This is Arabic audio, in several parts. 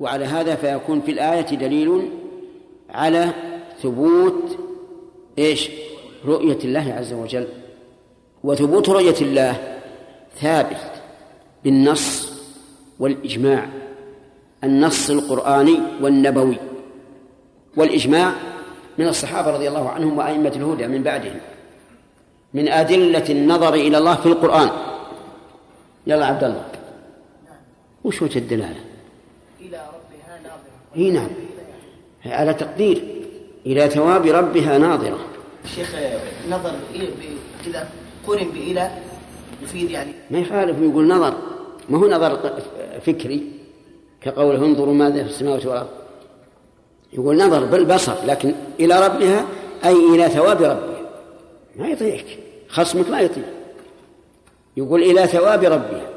وعلى هذا فيكون في الآية دليل على ثبوت إيش؟ رؤية الله عز وجل. وثبوت رؤية الله ثابت بالنص والإجماع. النص القرآني والنبوي. والإجماع من الصحابة رضي الله عنهم وأئمة الهدى من بعدهم. من أدلة النظر إلى الله في القرآن. يلا عبد الله وش وجه الدلالة؟ إي نعم. على تقدير. إلى ثواب ربها ناظرة. شيخ نظر إذا قرن بإلى يفيد يعني. ما يخالف يقول نظر. ما هو نظر فكري؟ كقوله انظروا ماذا في السماوات والأرض. يقول نظر بالبصر لكن إلى ربها أي إلى ثواب ربها. ما يطيعك. خصمك ما يطيع. يقول إلى ثواب ربها.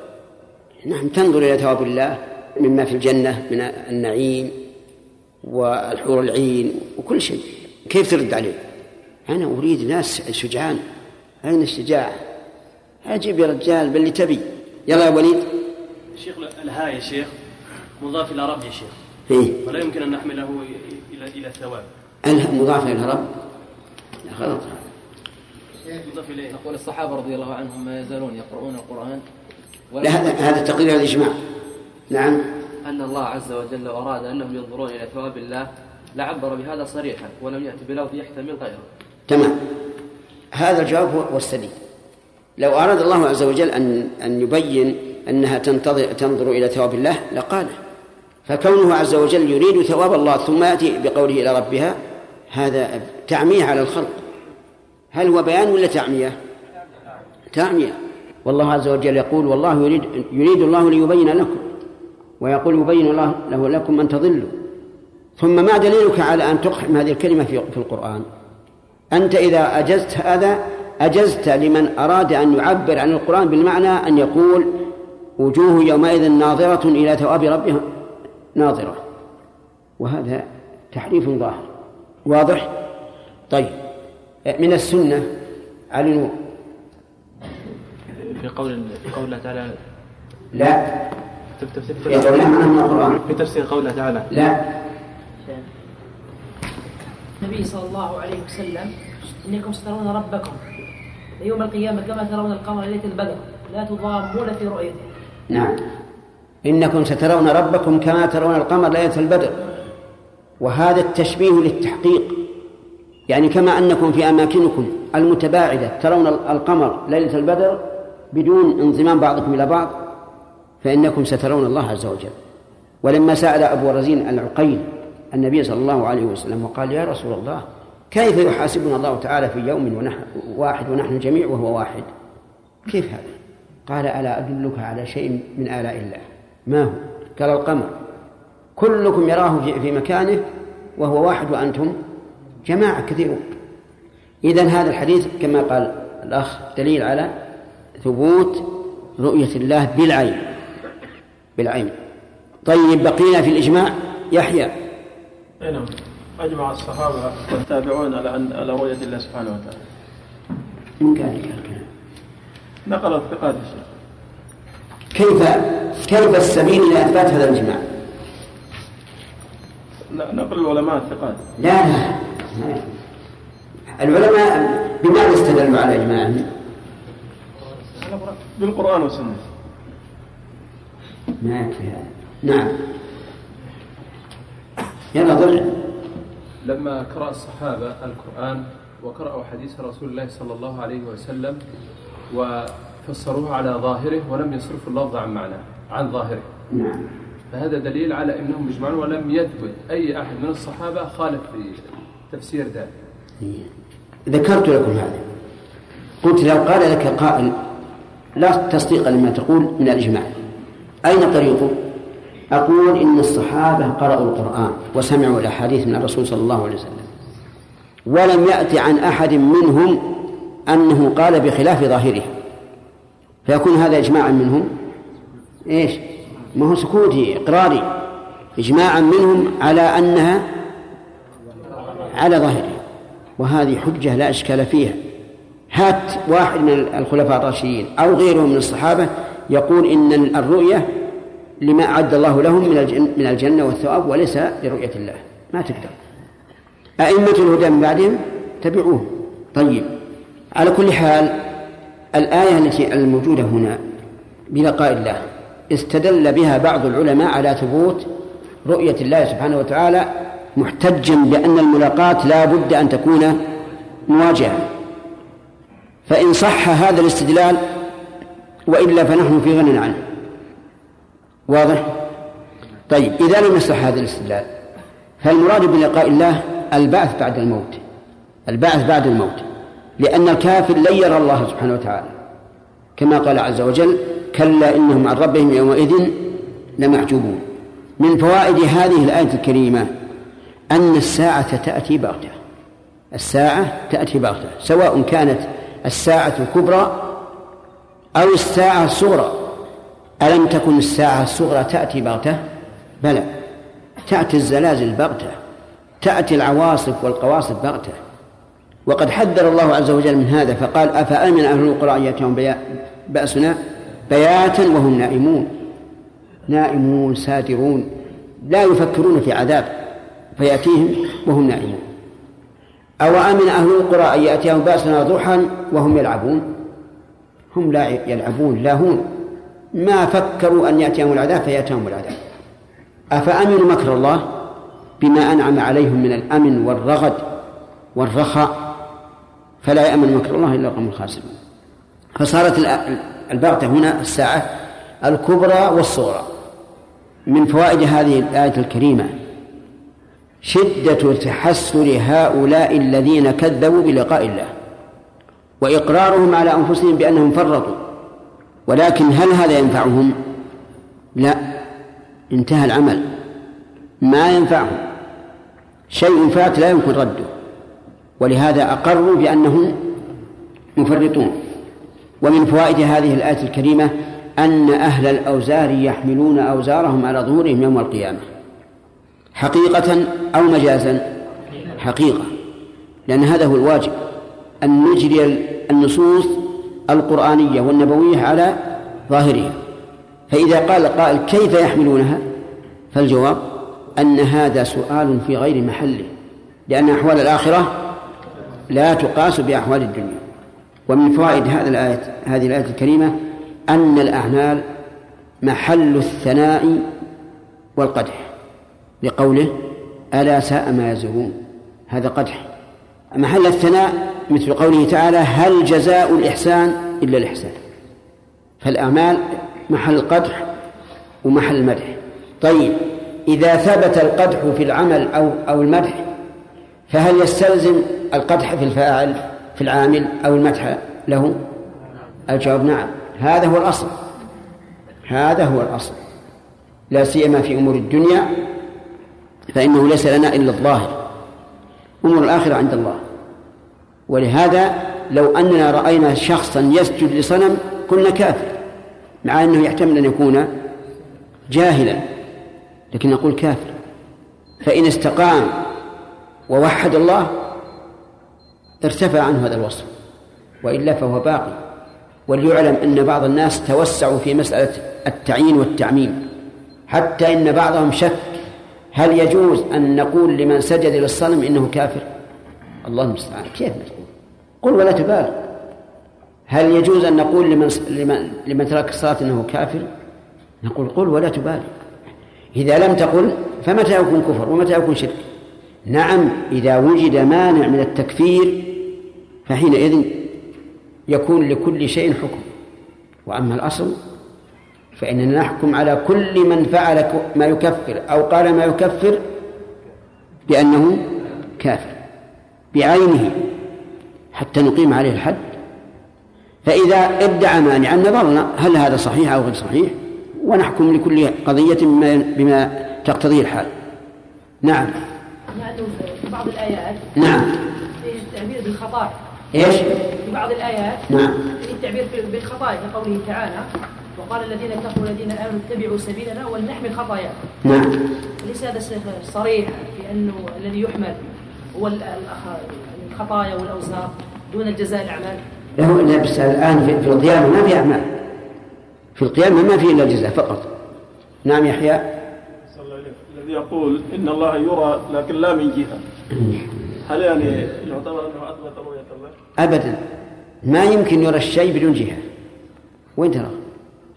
نعم تنظر إلى ثواب الله مما في الجنة من النعيم والحور العين وكل شيء. كيف ترد عليه؟ أنا أريد ناس شجعان. أين الشجاعة أجيب يا رجال باللي تبي. يلا يا وليد. شيخ الهاء يا شيخ مضاف إلى رب يا شيخ. إيه؟ ولا يمكن أن نحمله إلى إلى الثواب. مضاف إلى رب؟ لا غلط. مضاف إليه. نقول الصحابة رضي الله عنهم ما يزالون يقرؤون القرآن. لا هذا هذا تقرير الإجماع. نعم. أن الله عز وجل أراد أنهم ينظرون إلى ثواب الله لعبر بهذا صريحا ولم يأتي بلفظ يحتمل غيره. تمام. هذا الجواب هو السديد لو أراد الله عز وجل أن أن يبين أنها تنتظر تنظر إلى ثواب الله لقاله. فكونه عز وجل يريد ثواب الله ثم يأتي بقوله إلى ربها هذا تعمية على الخلق. هل هو بيان ولا تعمية؟ تعمية. والله عز وجل يقول والله يريد يريد الله ليبين لكم. ويقول يبين الله له لكم أن تضلوا. ثم ما دليلك على أن تقحم هذه الكلمة في القرآن؟ أنت إذا أجزت هذا أجزت لمن أراد أن يعبر عن القرآن بالمعنى أن يقول وجوه يومئذ ناظرة إلى ثواب ربها. ناظرة. وهذا تحريف ظاهر. واضح؟ طيب. من السنة. نور. في قول في قول الله تعالى لا. تفسير في تفسير قوله تعالى. لا. النبي صلى الله عليه وسلم إنكم سترون ربكم يوم القيامة كما ترون القمر ليلة البدر لا تضامون في رؤيته. نعم. إنكم سترون ربكم كما ترون القمر ليلة البدر. وهذا التشبيه للتحقيق يعني كما أنكم في أماكنكم المتباعدة ترون القمر ليلة البدر بدون انضمام بعضكم إلى بعض. فإنكم سترون الله عز وجل. ولما سأل أبو رزين العقيل النبي صلى الله عليه وسلم وقال يا رسول الله كيف يحاسبنا الله تعالى في يوم ونحن واحد ونحن جميع وهو واحد؟ كيف هذا؟ قال ألا أدلك على شيء من آلاء الله؟ ما هو؟ قال القمر. كلكم يراه في مكانه وهو واحد وأنتم جماعة كثيرون. إذن هذا الحديث كما قال الأخ دليل على ثبوت رؤية الله بالعين. بالعين. طيب بقينا في الإجماع. يحيى. نعم. أجمع الصحابة والتابعون على أن على رؤية الله سبحانه وتعالى. من قال لك الكلام؟ نقل الثقات كيف كيف السبيل إلى إثبات هذا الإجماع؟ نقل العلماء الثقات. لا لا. العلماء بماذا استدلوا على إجماعهم؟ بالقرآن والسنة. ما يكفي هذا. نعم. يلا ضل. لما قرأ الصحابة القرآن وقرأوا حديث رسول الله صلى الله عليه وسلم وفسروه على ظاهره ولم يصرفوا اللفظ عن معناه عن ظاهره. نعم. فهذا دليل على أنهم يجمعون ولم يثبت أي أحد من الصحابة خالف في تفسير ذلك. ذكرت لكم هذا. قلت لو قال لك قائل لا تصديق لما تقول من الإجماع. أين طريقه؟ أقول إن الصحابة قرأوا القرآن وسمعوا الأحاديث من الرسول صلى الله عليه وسلم. ولم يأتي عن أحد منهم أنه قال بخلاف ظاهره. فيكون هذا إجماعا منهم؟ إيش؟ ما هو سكوتي إقراري. إجماعا منهم على أنها على ظاهره. وهذه حجة لا إشكال فيها. هات واحد من الخلفاء الراشدين أو غيرهم من الصحابة يقول إن الرؤية لما أعد الله لهم من من الجنة والثواب وليس لرؤية الله. ما تقدر. أئمة الهدى من بعدهم تبعوه. طيب. على كل حال الآية التي الموجودة هنا بلقاء الله استدل بها بعض العلماء على ثبوت رؤية الله سبحانه وتعالى محتجا بأن الملاقاة لا بد أن تكون مواجهة. فإن صح هذا الاستدلال وإلا فنحن في غنى عنه. واضح؟ طيب إذا لم يصح هذا الاستدلال فالمراد بلقاء الله البعث بعد الموت. البعث بعد الموت. لأن الكافر لن يرى الله سبحانه وتعالى. كما قال عز وجل كلا إنهم عن ربهم يومئذ لمحجوبون. من فوائد هذه الآية الكريمة أن الساعة تأتي بغتة الساعة تأتي بغتة سواء كانت الساعة الكبرى أو الساعة الصغرى. ألم تكن الساعة الصغرى تأتي بغتة؟ بلى. تأتي الزلازل بغتة. تأتي العواصف والقواصف بغتة. وقد حذر الله عز وجل من هذا فقال أفأمن أهل القرى أن يأتيهم بأسنا؟ بياتا وهم نائمون. نائمون سادرون لا يفكرون في عذاب فيأتيهم وهم نائمون. أو أمن أهل القرى أن يأتيهم بأسنا ضحى وهم يلعبون؟ هم لا يلعبون لاهون ما فكروا أن يأتيهم العذاب فيأتيهم العذاب. أفأمنوا مكر الله بما أنعم عليهم من الأمن والرغد والرخاء؟ فلا يأمن مكر الله إلا القوم الخاسرون فصارت البغتة هنا الساعة الكبرى والصغرى. من فوائد هذه الآية الكريمة شدة تحسر هؤلاء الذين كذبوا بلقاء الله. وإقرارهم على أنفسهم بأنهم فرطوا. ولكن هل هذا ينفعهم؟ لا. انتهى العمل. ما ينفعهم. شيء فات لا يمكن رده. ولهذا أقروا بأنهم مفرطون. ومن فوائد هذه الآية الكريمة أن أهل الأوزار يحملون أوزارهم على ظهورهم يوم القيامة. حقيقة أو مجازا؟ حقيقة. لأن هذا هو الواجب. أن نجري النصوص القرآنية والنبوية على ظاهرها. فإذا قال قائل كيف يحملونها؟ فالجواب أن هذا سؤال في غير محله لأن أحوال الآخرة لا تقاس بأحوال الدنيا. ومن فوائد هذه الآية هذه الآية الكريمة أن الأعمال محل الثناء والقدح لقوله ألا ساء ما يزرون هذا قدح. محل الثناء مثل قوله تعالى هل جزاء الإحسان إلا الإحسان. فالأعمال محل القدح ومحل المدح. طيب إذا ثبت القدح في العمل أو أو المدح فهل يستلزم القدح في الفاعل في العامل أو المدح له؟ الجواب نعم. هذا هو الأصل. هذا هو الأصل. لا سيما في أمور الدنيا فإنه ليس لنا إلا الظاهر. أمور الآخرة عند الله. ولهذا لو أننا رأينا شخصا يسجد لصنم قلنا كافر مع أنه يحتمل أن يكون جاهلا لكن نقول كافر. فإن استقام ووحد الله ارتفع عنه هذا الوصف وإلا فهو باقي. وليعلم أن بعض الناس توسعوا في مسألة التعيين والتعميم حتى إن بعضهم شك هل يجوز أن نقول لمن سجد للصنم إنه كافر؟ الله المستعان. كيف نقول؟ قل ولا تبالغ. هل يجوز أن نقول لمن, لمن, لمن ترك الصلاة إنه كافر؟ نقول قل ولا تبالغ. إذا لم تقل فمتى يكون كفر ومتى يكون شرك؟ نعم إذا وجد مانع من التكفير فحينئذ يكون لكل شيء حكم. وأما الأصل فإننا نحكم على كل من فعل ما يكفر أو قال ما يكفر بأنه كافر بعينه حتى نقيم عليه الحد. فإذا ادعى مانعا نظرنا هل هذا صحيح أو غير صحيح ونحكم لكل قضية بما, بما تقتضيه الحال. نعم. لأنه في بعض الآيات نعم. في التعبير بالخطايا. إيش؟ في بعض الآيات نعم. في التعبير بالخطايا كقوله تعالى وقال الذين كفروا الذين آمنوا اتبعوا سبيلنا ولنحمل خطاياهم نعم. ليس هذا صريح في أنه الذي يحمل هو الخطايا والأوزار دون الجزاء الأعمال؟ له لبس الآن في, في القيامة ما في أعمال. في القيامة ما في إلا الجزاء فقط. نعم يحيى. صلى الله عليه وسلم. الذي يقول إن الله يرى لكن لا من جهة. هل يعني يعتبر أنه أثبت رؤية الله؟ أبدا. ما يمكن يرى الشيء بدون جهة. وين ترى؟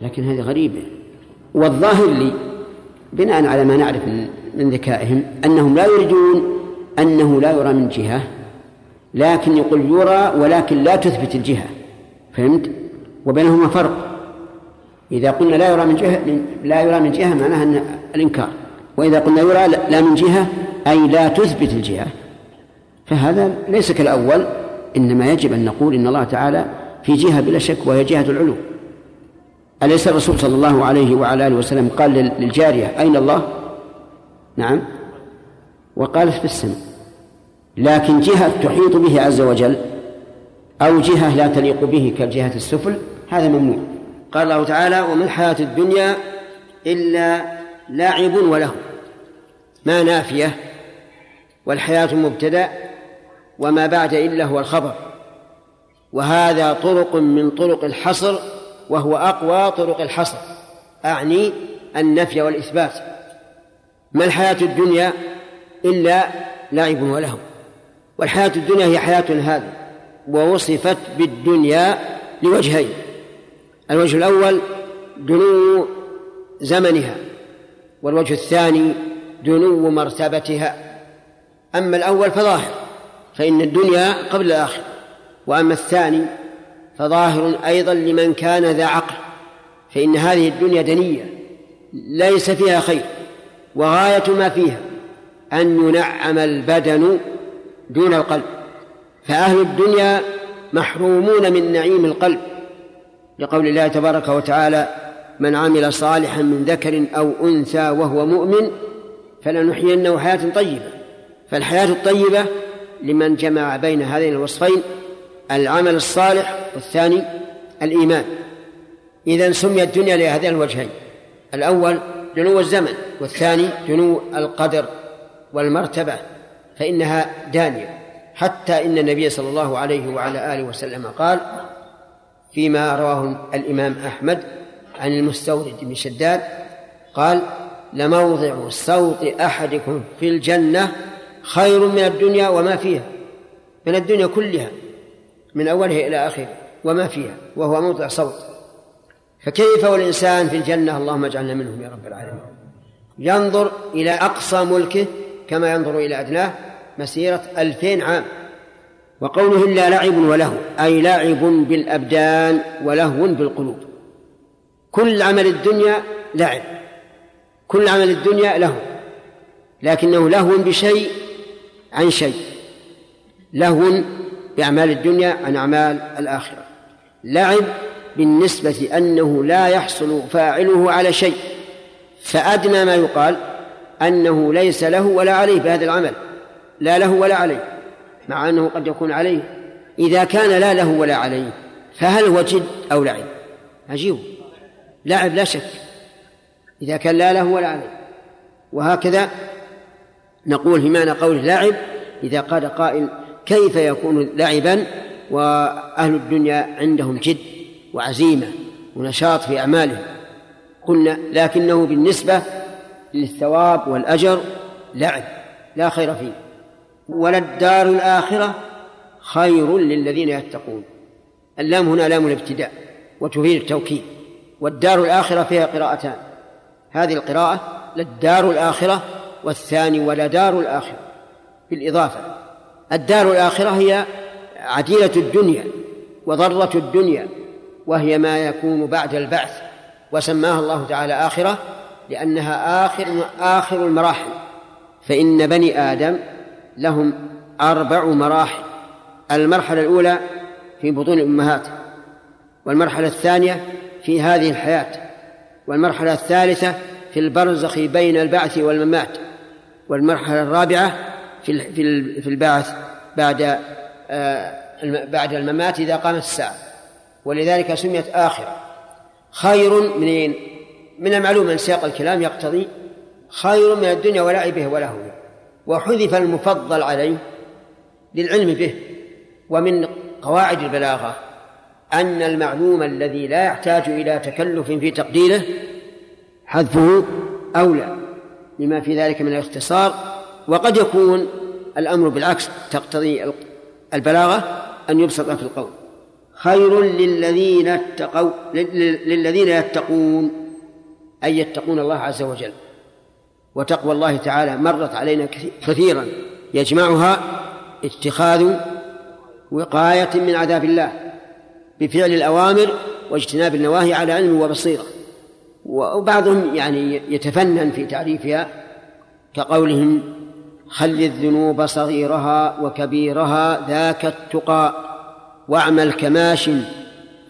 لكن هذه غريبة. والظاهر لي بناء على ما نعرف من, ذكائهم أنهم لا يريدون أنه لا يرى من جهة لكن يقول يرى ولكن لا تثبت الجهة. فهمت؟ وبينهما فرق. إذا قلنا لا يرى من جهة لا يرى من جهة معناها أن الإنكار. وإذا قلنا يرى لا من جهة أي لا تثبت الجهة. فهذا ليس كالأول إنما يجب أن نقول إن الله تعالى في جهة بلا شك وهي جهة العلو. أليس الرسول صلى الله عليه وعلى آله وسلم قال للجارية أين الله؟ نعم. وقالت في السماء. لكن جهة تحيط به عز وجل أو جهة لا تليق به كالجهة السفل هذا ممنوع. قال الله تعالى وما الحياة الدنيا إلا لاعب وله ما نافية والحياة مبتدأ وما بعد إلا هو الخبر. وهذا طرق من طرق الحصر وهو أقوى طرق الحصر. أعني النفي والإثبات. ما الحياة الدنيا إلا لعب وله والحياة الدنيا هي حياة هذه ووصفت بالدنيا لوجهين. الوجه الأول دنو زمنها والوجه الثاني دنو مرتبتها. أما الأول فظاهر فإن الدنيا قبل الآخرة. وأما الثاني فظاهر أيضا لمن كان ذا عقل فإن هذه الدنيا دنية ليس فيها خير وغاية ما فيها أن ينعم البدن دون القلب. فأهل الدنيا محرومون من نعيم القلب لقول الله تبارك وتعالى من عمل صالحا من ذكر أو أنثى وهو مؤمن فلنحيينه حياة طيبة فالحياة الطيبة لمن جمع بين هذين الوصفين العمل الصالح والثاني الإيمان. إذا سمي الدنيا لهذين الوجهين. الأول دنو الزمن والثاني دنو القدر والمرتبة فإنها دانية. حتى إن النبي صلى الله عليه وعلى آله وسلم قال فيما رواه الإمام أحمد عن المستورد بن شداد قال لموضع صوت أحدكم في الجنة خير من الدنيا وما فيها من الدنيا كلها. من أولها إلى آخره وما فيها وهو موضع صوت. فكيف والإنسان في الجنة؟ اللهم اجعلنا منهم يا رب العالمين. ينظر إلى أقصى ملكه كما ينظر إلى أدناه مسيرة ألفين عام. وقوله إلا لعب وله أي لعب بالأبدان ولهو بالقلوب. كل عمل الدنيا لعب. كل عمل الدنيا له. لكنه لهو بشيء عن شيء. لهو بأعمال الدنيا عن أعمال الآخرة. لعب بالنسبة أنه لا يحصل فاعله على شيء. فأدنى ما يقال أنه ليس له ولا عليه بهذا العمل. لا له ولا عليه مع أنه قد يكون عليه. إذا كان لا له ولا عليه فهل هو جد أو لعب؟ عجيب. لعب لا شك. إذا كان لا له ولا عليه. وهكذا نقول في معنى قول لعب إذا قال قائل كيف يكون لعبا وأهل الدنيا عندهم جد وعزيمة ونشاط في أعمالهم. قلنا لكنه بالنسبة للثواب والأجر لعب لا خير فيه. ولا الدار الآخرة خير للذين يتقون. اللام هنا لام الابتداء وتفيد التوكيد. والدار الآخرة فيها قراءتان. هذه القراءة للدار الآخرة والثاني ولدار الآخرة. بالإضافة الدار الآخرة هي عديلة الدنيا وضرة الدنيا وهي ما يكون بعد البعث. وسماها الله تعالى آخرة لأنها آخر آخر المراحل. فإن بني آدم لهم أربع مراحل. المرحلة الأولى في بطون الأمهات والمرحلة الثانية في هذه الحياة والمرحلة الثالثة في البرزخ بين البعث والممات والمرحلة الرابعة في في البعث بعد آه، بعد الممات إذا قامت الساعة. ولذلك سميت آخرة خير منين؟ من المعلوم أن سياق الكلام يقتضي خير من الدنيا ولعبه ولهوه. وحذف المفضل عليه للعلم به. ومن قواعد البلاغة أن المعلوم الذي لا يحتاج إلى تكلف في تقديره حذفه أولى لما في ذلك من الاختصار وقد يكون الأمر بالعكس تقتضي البلاغة أن يبسط في القول. خير للذين اتقوا للذين يتقون أي يتقون الله عز وجل. وتقوى الله تعالى مرت علينا كثيرا. يجمعها اتخاذ وقاية من عذاب الله بفعل الأوامر واجتناب النواهي على علم وبصيرة. وبعضهم يعني يتفنن في تعريفها كقولهم خل الذنوب صغيرها وكبيرها ذاك التقى واعمل كماش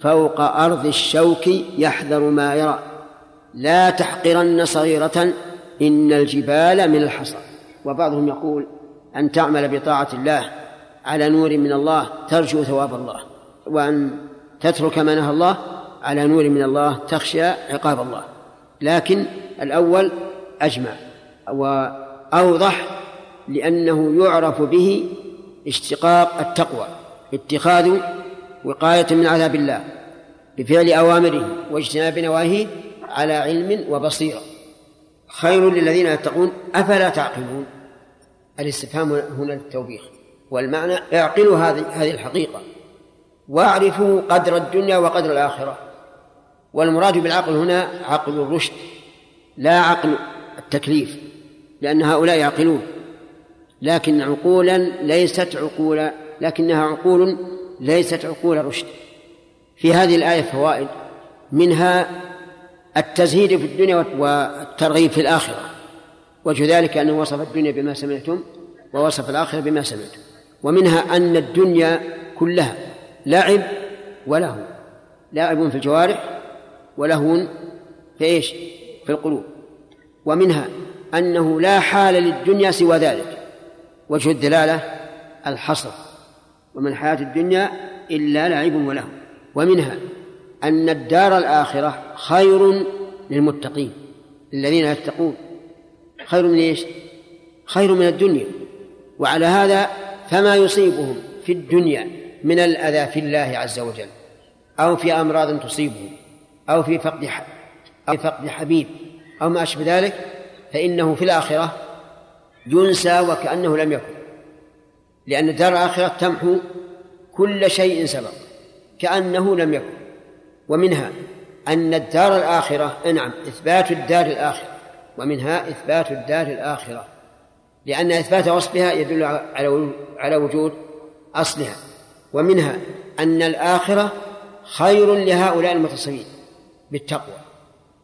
فوق أرض الشوك يحذر ما يرى. لا تحقرن صغيرة إن الجبال من الحصى. وبعضهم يقول أن تعمل بطاعة الله على نور من الله ترجو ثواب الله وأن تترك ما نهى الله على نور من الله تخشى عقاب الله. لكن الأول أجمع وأوضح لأنه يعرف به اشتقاق التقوى اتخاذ وقاية من عذاب الله بفعل أوامره واجتناب نواهيه على علم وبصيرة. خير للذين يتقون أفلا تعقلون؟ الاستفهام هنا للتوبيخ والمعنى اعقلوا هذه هذه الحقيقة واعرفوا قدر الدنيا وقدر الآخرة. والمراد بالعقل هنا عقل الرشد لا عقل التكليف لأن هؤلاء يعقلون. لكن عقولا ليست عقولا لكنها عقول ليست عقول رشد. في هذه الآية فوائد منها التزهيد في الدنيا والترغيب في الآخرة. وجه ذلك أنه وصف الدنيا بما سمعتم ووصف الآخرة بما سمعتم. ومنها أن الدنيا كلها لعب ولهو. لاعب في الجوارح ولهو في إيش؟ في القلوب. ومنها أنه لا حال للدنيا سوى ذلك. وجه الدلالة الحصر. وما الحياة الدنيا إلا لعب وله. ومنها أن الدار الآخرة خير للمتقين الذين يتقون. خير من إيش؟ خير من الدنيا. وعلى هذا فما يصيبهم في الدنيا من الأذى في الله عز وجل أو في أمراض تصيبهم أو في فقد أو فقد حبيب أو ما أشبه ذلك فإنه في الآخرة ينسى وكأنه لم يكن. لأن الدار الآخرة تمحو كل شيء سبق كأنه لم يكن. ومنها أن الدار الآخرة نعم إثبات الدار الآخرة. ومنها إثبات الدار الآخرة. لأن إثبات وصفها يدل على على وجود أصلها. ومنها أن الآخرة خير لهؤلاء المتصفين بالتقوى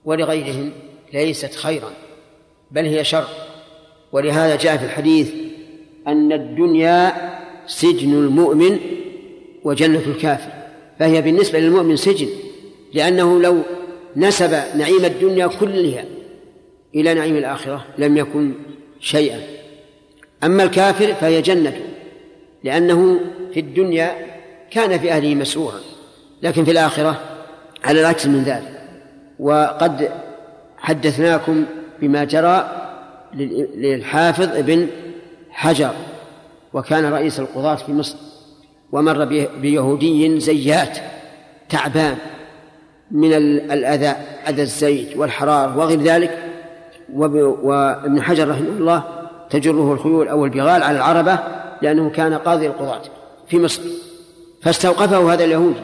ولغيرهم ليست خيرا بل هي شر. ولهذا جاء في الحديث أن الدنيا سجن المؤمن وجنة الكافر فهي بالنسبة للمؤمن سجن لأنه لو نسب نعيم الدنيا كلها إلى نعيم الآخرة لم يكن شيئا. أما الكافر فهي جنة لأنه في الدنيا كان في أهله مسرورا لكن في الآخرة على العكس من ذلك. وقد حدثناكم بما جرى للحافظ ابن حجر وكان رئيس القضاة في مصر ومر بيهودي زيات تعبان من الأذى أذى الزيت والحرارة وغير ذلك. وابن حجر رحمه الله تجره الخيول أو البغال على العربة لأنه كان قاضي القضاة في مصر. فاستوقفه هذا اليهودي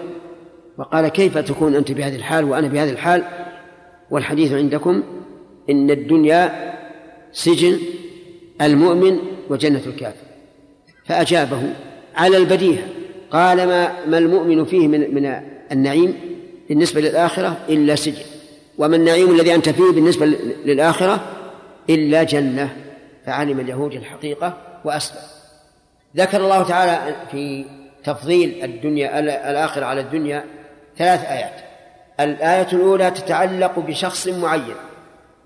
وقال كيف تكون أنت بهذه الحال وأنا بهذه الحال؟ والحديث عندكم إن الدنيا سجن المؤمن وجنة الكافر. فأجابه على البديهة قال ما ما المؤمن فيه من من النعيم بالنسبة للآخرة إلا سجن وما النعيم الذي أنت فيه بالنسبة للآخرة إلا جنة. فعلم اليهود الحقيقة وأسلم. ذكر الله تعالى في تفضيل الدنيا الآخرة على الدنيا ثلاث آيات. الآية الأولى تتعلق بشخص معين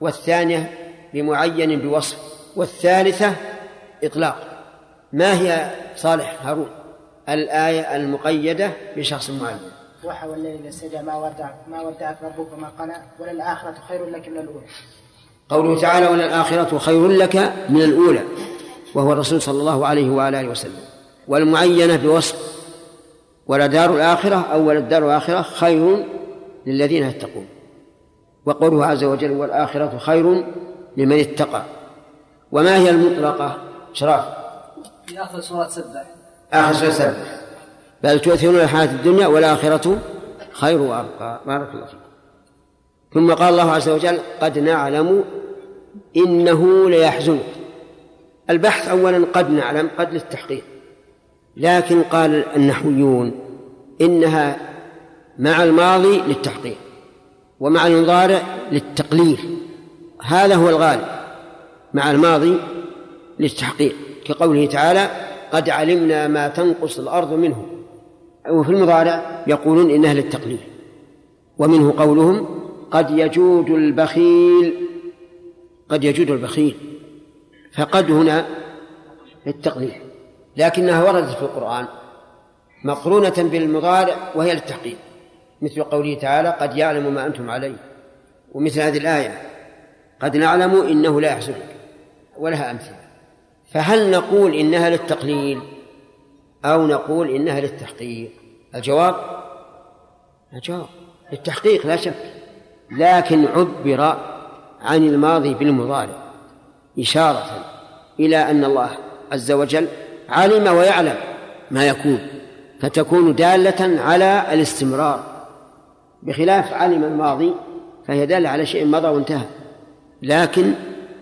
والثانية بمعين بوصف والثالثة إطلاق. ما هي صالح هارون؟ الآية المقيدة بشخص معين. ضحى والليل إذا سجى ما ودعك ما ودعك ربك وما قلى وللآخرة خير لك من الأولى. قوله تعالى وللآخرة خير لك من الأولى وهو الرسول صلى الله عليه وعلى آله وسلم. والمعينة بوصف. ولدار الآخرة أو وللدار الآخرة خير للذين يتقون. وقوله عز وجل والآخرة خير لمن اتقى. وما هي المطلقة؟ شراف في آخر سورة سبح. آخر سورة سبح. بل تؤثرون الحياة الدنيا والآخرة خير وأبقى. بارك الله فيكم. ثم قال الله عز وجل قد نعلم إنه ليحزنك. البحث أولا قد نعلم قد للتحقيق. لكن قال النحويون إنها مع الماضي للتحقيق ومع المضارع للتقليل. هذا هو الغالب مع الماضي للتحقيق كقوله تعالى قد علمنا ما تنقص الأرض منه وفي المضارع يقولون إنها للتقليل ومنه قولهم قد يجود البخيل. قد يجود البخيل. فقد هنا للتقليل لكنها وردت في القرآن مقرونة بالمضارع وهي للتحقيق مثل قوله تعالى قد يعلم ما أنتم عليه. ومثل هذه الآية قد نعلم إنه لا يحزنك ولها أمثلة. فهل نقول إنها للتقليل أو نقول إنها للتحقيق؟ الجواب؟ الجواب. للتحقيق لا شك. لكن عبر عن الماضي بالمضارع إشارة إلى أن الله عز وجل علم ويعلم ما يكون. فتكون دالة على الاستمرار. بخلاف علم الماضي فهي دالة على شيء مضى وانتهى. لكن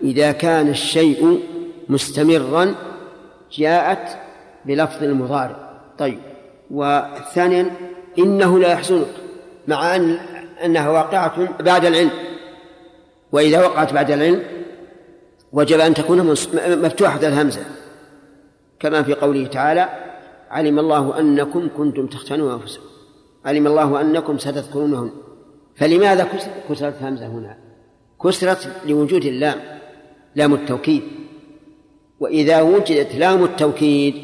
إذا كان الشيء مستمرا جاءت بلفظ المضارع. طيب وثانيا إنه لا يحزنك مع أن أنها واقعة بعد العلم. وإذا وقعت بعد العلم وجب أن تكون مفتوحة الهمزة. كما في قوله تعالى علم الله أنكم كنتم تختنون أنفسكم. علم الله أنكم ستذكرونهن. فلماذا كسرت الهمزة هنا؟ كسرت لوجود اللام لام التوكيد. وإذا وجدت لام التوكيد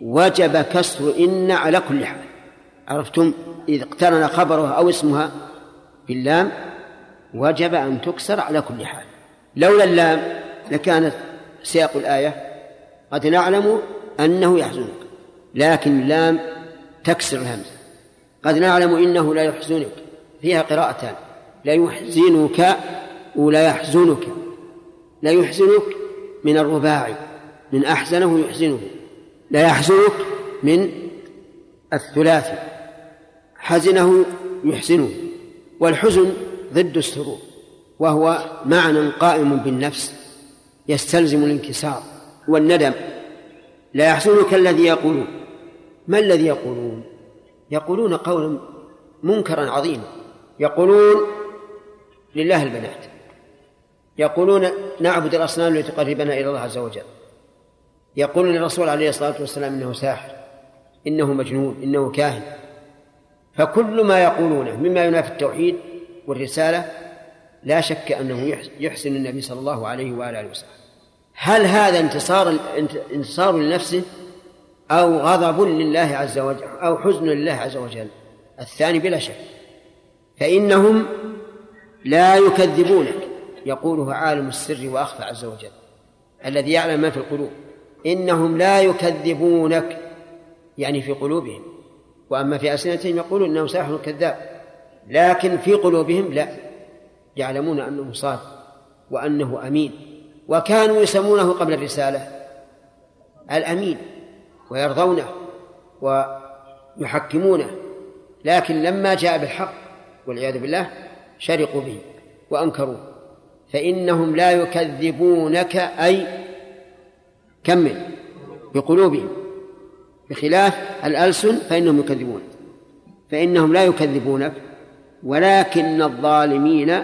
وجب كسر إن على كل حال. عرفتم؟ إذا اقترن خبرها أو اسمها باللام وجب أن تكسر على كل حال. لولا اللام لكانت سياق الآية. قد نعلم أنه يحزنك لكن اللام تكسر الهمزة. قد نعلم إنه لا يحزنك. فيها قراءتان. لا يحزنك ولا يحزنك لا يحزنك من الرباعي من أحزنه يحزنه لا يحزنك من الثلاثي حزنه يحسنه والحزن ضد السرور وهو معنى قائم بالنفس يستلزم الانكسار والندم. لا يحزنك الذي يقولون. ما الذي يقولون؟ يقولون قولا منكرا عظيما. يقولون لله البنات يقولون نعبد الأصنام لتقربنا إلى الله عز وجل. يقولون للرسول عليه الصلاة والسلام إنه ساحر إنه مجنون إنه كاهن. فكل ما يقولونه مما ينافي التوحيد والرسالة لا شك أنه يحسن النبي صلى الله عليه وآله وسلم. هل هذا انتصار انتصار لنفسه أو غضب لله عز وجل أو حزن لله عز وجل؟ الثاني بلا شك. فإنهم لا يكذبونك. يقوله عالم السر وأخفى عز وجل الذي يعلم ما في القلوب. إنهم لا يكذبونك يعني في قلوبهم. وأما في ألسنتهم يقولون إنه ساحر كذاب لكن في قلوبهم لا. يعلمون أنه صادق وأنه أمين. وكانوا يسمونه قبل الرسالة الأمين ويرضونه ويحكمونه. لكن لما جاء بالحق والعياذ بالله شرقوا به وأنكروه. فإنهم لا يكذبونك أي كمل بقلوبهم. بخلاف الألسن فإنهم يكذبون. فإنهم لا يكذبونك ولكن الظالمين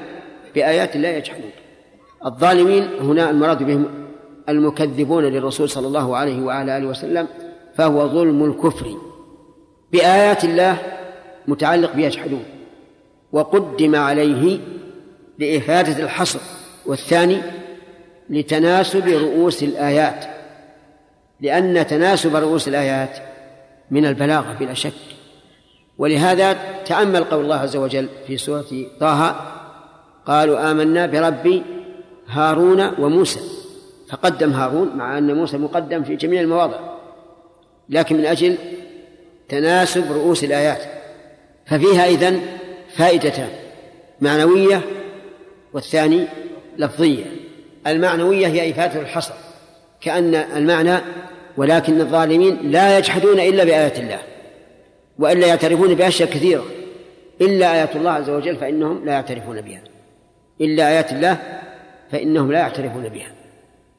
بآيات الله يجحدون. الظالمين هنا المراد بهم المكذبون للرسول صلى الله عليه وعلى آله وسلم فهو ظلم الكفر. بآيات الله متعلق بيجحدون. وقدم عليه لإفادة الحصر والثاني لتناسب رؤوس الآيات لأن تناسب رؤوس الآيات من البلاغة بلا شك. ولهذا تأمل قول الله عز وجل في سورة طه قالوا آمنا برب هارون وموسى فقدم هارون مع أن موسى مقدم في جميع المواضع لكن من أجل تناسب رؤوس الآيات ففيها إذن فائدتان معنوية والثاني لفظية. المعنوية هي إفادة الحصر كأن المعنى ولكن الظالمين لا يجحدون إلا بآيات الله وإلا يعترفون بأشياء كثيرة. إلا آيات الله عز وجل فإنهم لا يعترفون بها. إلا آيات الله فإنهم لا يعترفون بها.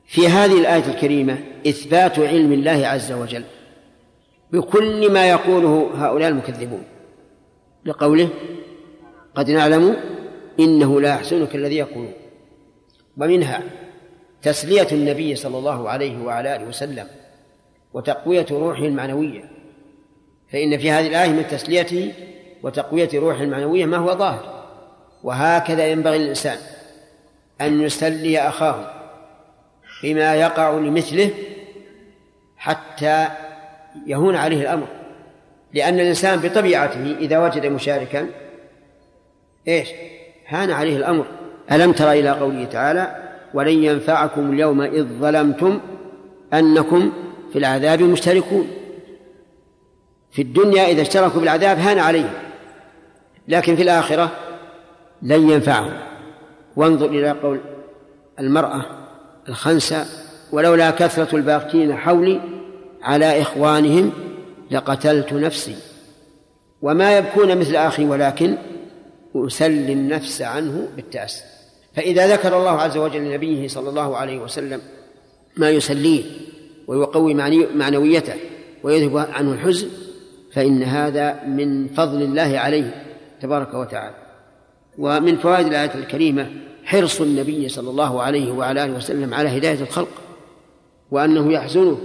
في هذه الآية الكريمة إثبات علم الله عز وجل بكل ما يقوله هؤلاء المكذبون لقوله قد نعلم إنه لا يحسنك الذي يقولون ومنها تسلية النبي صلى الله عليه وعلى آله وسلم وتقوية روحه المعنوية. فإن في هذه الآية من تسليته وتقوية روحه المعنوية ما هو ظاهر. وهكذا ينبغي للإنسان أن يسلي أخاه بما يقع لمثله حتى يهون عليه الأمر. لأن الإنسان بطبيعته إذا وجد مشاركا إيش؟ هان عليه الأمر. ألم تر إلى قوله تعالى ولن ينفعكم اليوم إذ ظلمتم أنكم في العذاب مشتركون في الدنيا إذا اشتركوا بالعذاب هان عليهم لكن في الآخرة لن ينفعهم. وانظر إلى قول المرأة الخنسة ولولا كثرة الباقين حولي على إخوانهم لقتلت نفسي وما يبكون مثل أخي ولكن أسلي النفس عنه بالتأس فإذا ذكر الله عز وجل لنبيه صلى الله عليه وسلم ما يسليه ويقوي معنويته ويذهب عنه الحزن فإن هذا من فضل الله عليه تبارك وتعالى. ومن فوائد الآية الكريمة حرص النبي صلى الله عليه وعلى آله وسلم على هداية الخلق وأنه يحزنه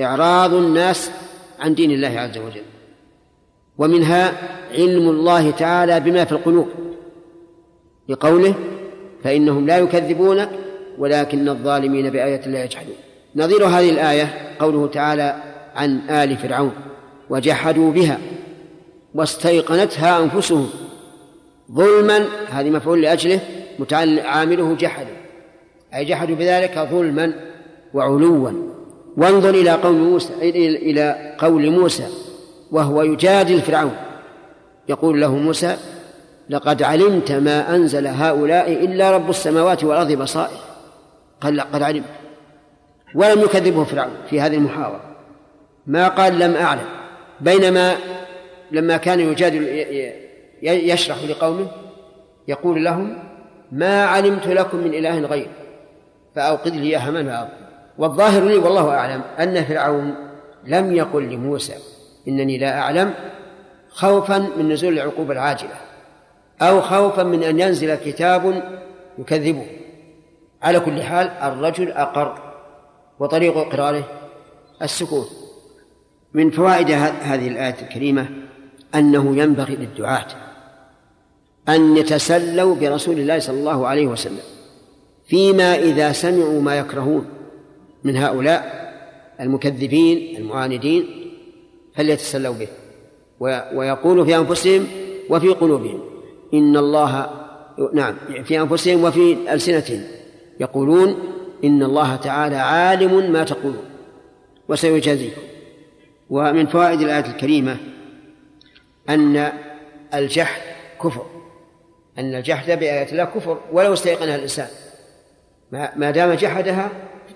إعراض الناس عن دين الله عز وجل. ومنها علم الله تعالى بما في القلوب. بقوله فإنهم لا يكذبونك ولكن الظالمين بآية الله يجحدون. نظير هذه الآية قوله تعالى عن آل فرعون وجحدوا بها واستيقنتها أنفسهم ظلما هذه مفعول لأجله عامله جحدوا. أي جحدوا بذلك ظلما وعلوا. وانظر إلى قول موسى إلى قول موسى وهو يجادل فرعون. يقول له موسى لقد علمت ما أنزل هؤلاء إلا رب السماوات والأرض بصائر. قال لقد علمت. ولم يكذبه فرعون في هذه المحاورة ما قال لم أعلم. بينما لما كان يجادل يشرح لقومه يقول لهم ما علمت لكم من إله غير فأوقد لي يا همان والظاهر لي والله أعلم أن فرعون لم يقل لموسى إنني لا أعلم خوفا من نزول العقوبة العاجلة أو خوفا من أن ينزل كتاب يكذبه. على كل حال الرجل أقر وطريق إقراره السكوت. من فوائد هذه الآية الكريمة أنه ينبغي للدعاة أن يتسلوا برسول الله صلى الله عليه وسلم فيما إذا سمعوا ما يكرهون من هؤلاء المكذبين المعاندين فليتسلوا به. ويقولوا في أنفسهم وفي قلوبهم. إن الله نعم في أنفسهم وفي ألسنتهم. يقولون إن الله تعالى عالم ما تقولون. وسيجازيكم. ومن فوائد الآية الكريمة أن الجحد كفر. أن الجحد بآيات الله كفر ولو استيقنها الإنسان. ما دام جحدها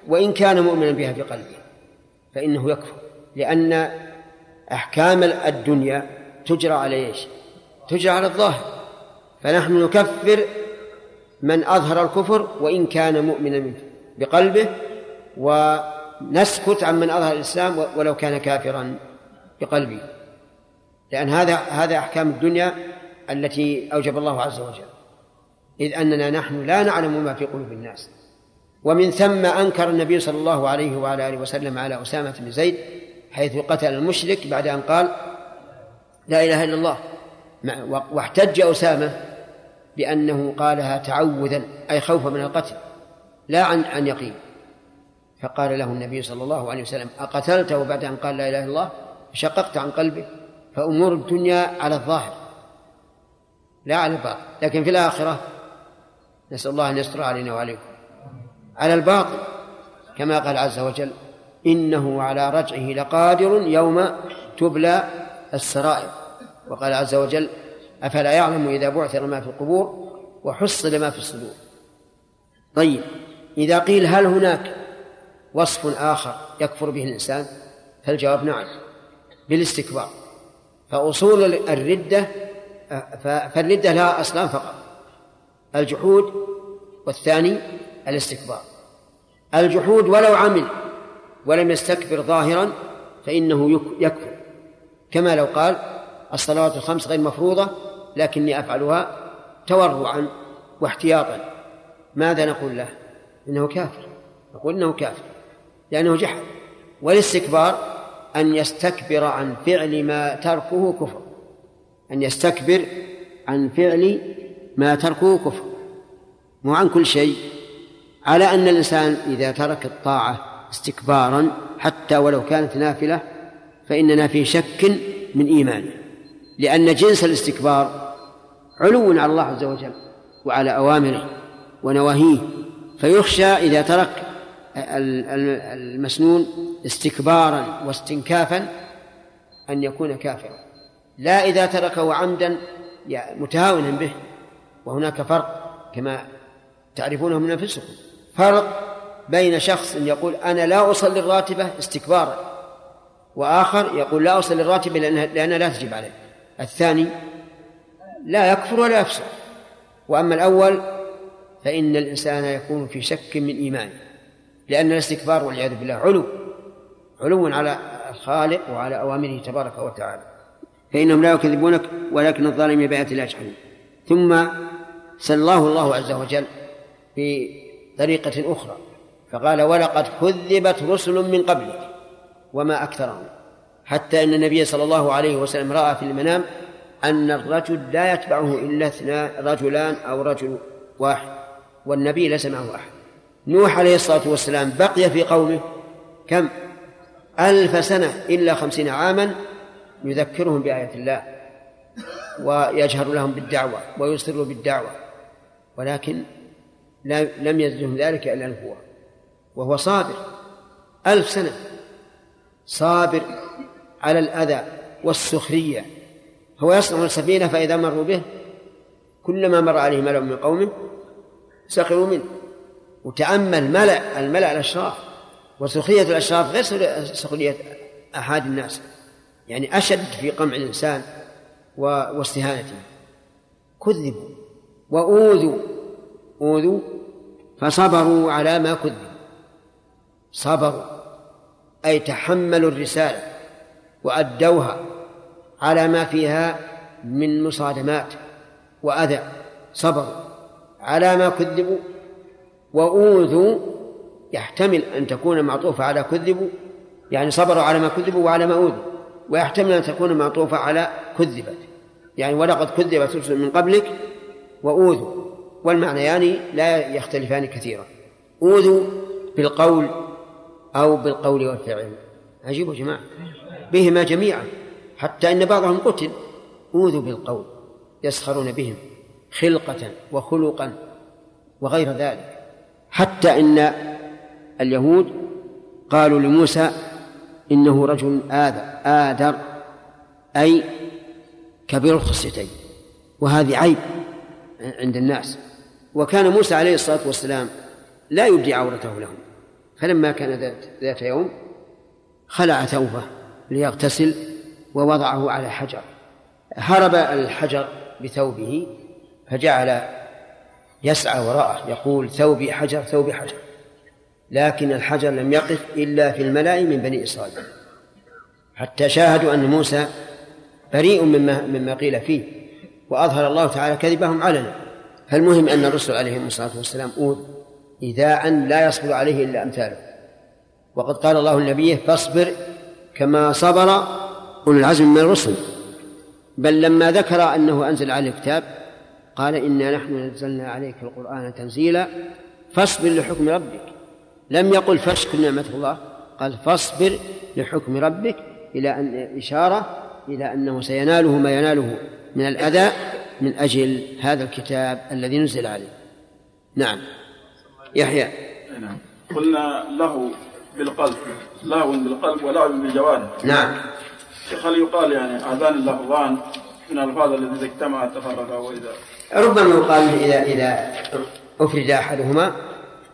وإن كان مؤمنا بها في قلبه فإنه يكفر. لأن أحكام الدنيا تجرى على إيش؟ تجرى على الظاهر. فنحن نكفر من أظهر الكفر وإن كان مؤمنا بقلبه ونسكت عن من أظهر الإسلام ولو كان كافرا بقلبه. لأن هذا هذا أحكام الدنيا التي أوجب الله عز وجل. إذ أننا نحن لا نعلم ما في قلوب الناس. ومن ثم أنكر النبي صلى الله عليه وعلى آله وسلم على أسامة بن زيد حيث قتل المشرك بعد أن قال لا إله إلا الله. واحتج أسامة بأنه قالها تعوذا أي خوفا من القتل لا عن عن يقين. فقال له النبي صلى الله عليه وسلم أقتلته بعد أن قال لا إله إلا الله؟ شققت عن قلبه فأمور الدنيا على الظاهر لا على الباطن. لكن في الآخرة نسأل الله أن يستر علينا وعليكم. على الباطل كما قال عز وجل إنه على رجعه لقادر يوم تبلى السرائر. وقال عز وجل أفلا يعلم إذا بعثر ما في القبور وحصل ما في الصدور. طيب إذا قيل هل هناك وصف آخر يكفر به الإنسان؟ فالجواب نعم بالاستكبار. فأصول الردة فالردة لها أصلان فقط الجحود والثاني الاستكبار. الجحود ولو عمل ولم يستكبر ظاهرا فإنه يكفر. كما لو قال الصلوات الخمس غير مفروضة لكني أفعلها تورعا واحتياطا. ماذا نقول له؟ إنه كافر. نقول إنه كافر. لأنه جحد. والاستكبار أن يستكبر عن فعل ما تركه كفر. أن يستكبر عن فعل ما تركه كفر. مو عن كل شيء. على أن الإنسان إذا ترك الطاعة استكبارا حتى ولو كانت نافلة فإننا في شك من إيمانه لأن جنس الاستكبار علو على الله عز وجل وعلى أوامره ونواهيه فيخشى إذا ترك المسنون استكبارا واستنكافا أن يكون كافرا. لا إذا تركه عمدا متهاونا به وهناك فرق كما تعرفونه من أنفسكم. فرق بين شخص يقول أنا لا أصلي الراتبة استكبارا وآخر يقول لا أصلي الراتبة لأنها, لأنها لا تجب عليه الثاني لا يكفر ولا يفسق. وأما الأول فإن الإنسان يكون في شك من إيمانه لأن الاستكبار والعياذ بالله علو علو على الخالق وعلى أوامره تبارك وتعالى. فإنهم لا يكذبونك ولكن الظالمين بآيات الله يجحدون. ثم سلاه الله عز وجل بطريقة أخرى. فقال ولقد كذبت رسل من قبلك وما أكثرهم. حتى أن النبي صلى الله عليه وسلم رأى في المنام أن الرجل لا يتبعه إلا اثنان رجلان أو رجل واحد والنبي ليس معه أحد. نوح عليه الصلاة والسلام بقي في قومه كم؟ ألف سنة إلا خمسين عاما يذكرهم بآية الله ويجهر لهم بالدعوة ويسر بالدعوة ولكن لم يزدهم ذلك إلا النبوة وهو صابر. ألف سنة. صابر على الأذى والسخرية. هو يصنع السفينة فإذا مروا به كلما مر عليه ملأ من قومه سخروا منه. وتأمل ملأ الملأ الأشراف. وسخرية الأشراف غير سخرية أحد الناس. يعني أشد في قمع الإنسان واستهانته. كذبوا وأوذوا. أوذوا فصبروا على ما كذبوا صبروا أي تحملوا الرسالة وأدوها على ما فيها من مصادمات وأذى. صبروا على ما كذبوا وأوذوا يحتمل أن تكون معطوفة على كذبوا يعني صبروا على ما كذبوا وعلى ما أوذوا ويحتمل أن تكون معطوفة على كذبت. يعني ولقد كذبت رسل من قبلك وأوذوا. والمعنيان يعني لا يختلفان كثيرا. أوذوا بالقول أو بالقول والفعل. عجيب يا جماعة. بهما جميعا. حتى إن بعضهم قتل. أوذوا بالقول. يسخرون بهم. خلقة وخلقا وغير ذلك. حتى إن اليهود قالوا لموسى إنه رجل آذر آدر أي كبير الخصيتين. وهذه عيب عند الناس. وكان موسى عليه الصلاة والسلام لا يبدي عورته لهم. فلما كان ذات يوم خلع ثوبه ليغتسل ووضعه على حجر. هرب الحجر بثوبه فجعل يسعى وراءه يقول ثوبي حجر ثوبي حجر. لكن الحجر لم يقف إلا في الملأ من بني إسرائيل. حتى شاهدوا أن موسى بريء مما مما قيل فيه وأظهر الله تعالى كذبهم علنا. فالمهم أن الرسل عليهم الصلاة والسلام أوذ إيذاء لا يصبر عليه إلا أمثاله. وقد قال الله لنبيه فاصبر كما صبر أولو العزم من الرسل. بل لما ذكر أنه أنزل عليه الكتاب قال إنا نحن نزلنا عليك القرآن تنزيلا فاصبر لحكم ربك. لم يقل فاشكر نعمة الله قال فاصبر لحكم ربك إلى أن إشارة إلى أنه سيناله ما يناله من الأذى من أجل هذا الكتاب الذي نزل عليه. نعم. يحيى. نعم. قلنا له بالقلب لهو بالقلب ولعب بالجوارح نعم. هل يقال يعني آذان اللفظان من الألفاظ التي إذا اجتمعت تفرقا وإذا؟ ربما يقال إذا إذا أفرد أحدهما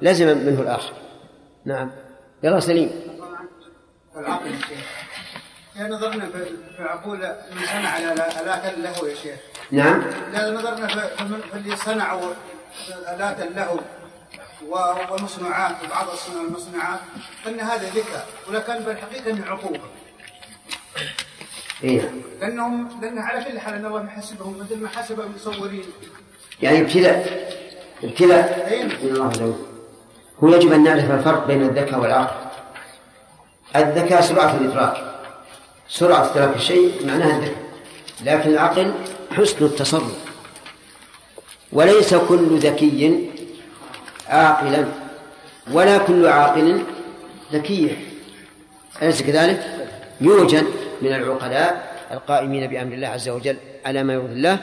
لزم منه الآخر. نعم. يلا سليم. العقل يا شيخ إذا نظرنا في في عقول من صنع آلات له يا شيخ. نعم. إذا نظرنا في اللي صنعوا آلات له. ومصنوعات وبعض الصنع- المصنوعات أن هذا ذكاء ولكن بالحقيقة أنه عقوبة. إيه. لأنهم لأن على كل حال أن الله محسبهم مثل ما حسب المصورين. يعني ابتلاء ابتلاء. من الله عز وجل هو يجب أن نعرف الفرق بين الذكاء والعقل. الذكاء سرعة الإدراك. سرعة إدراك الشيء معناها الذكاء. لكن العقل حسن التصرف. وليس كل ذكي عاقلا ولا كل عاقل ذكيا أليس كذلك؟ يوجد من العقلاء القائمين بأمر الله عز وجل على ما يرضي الله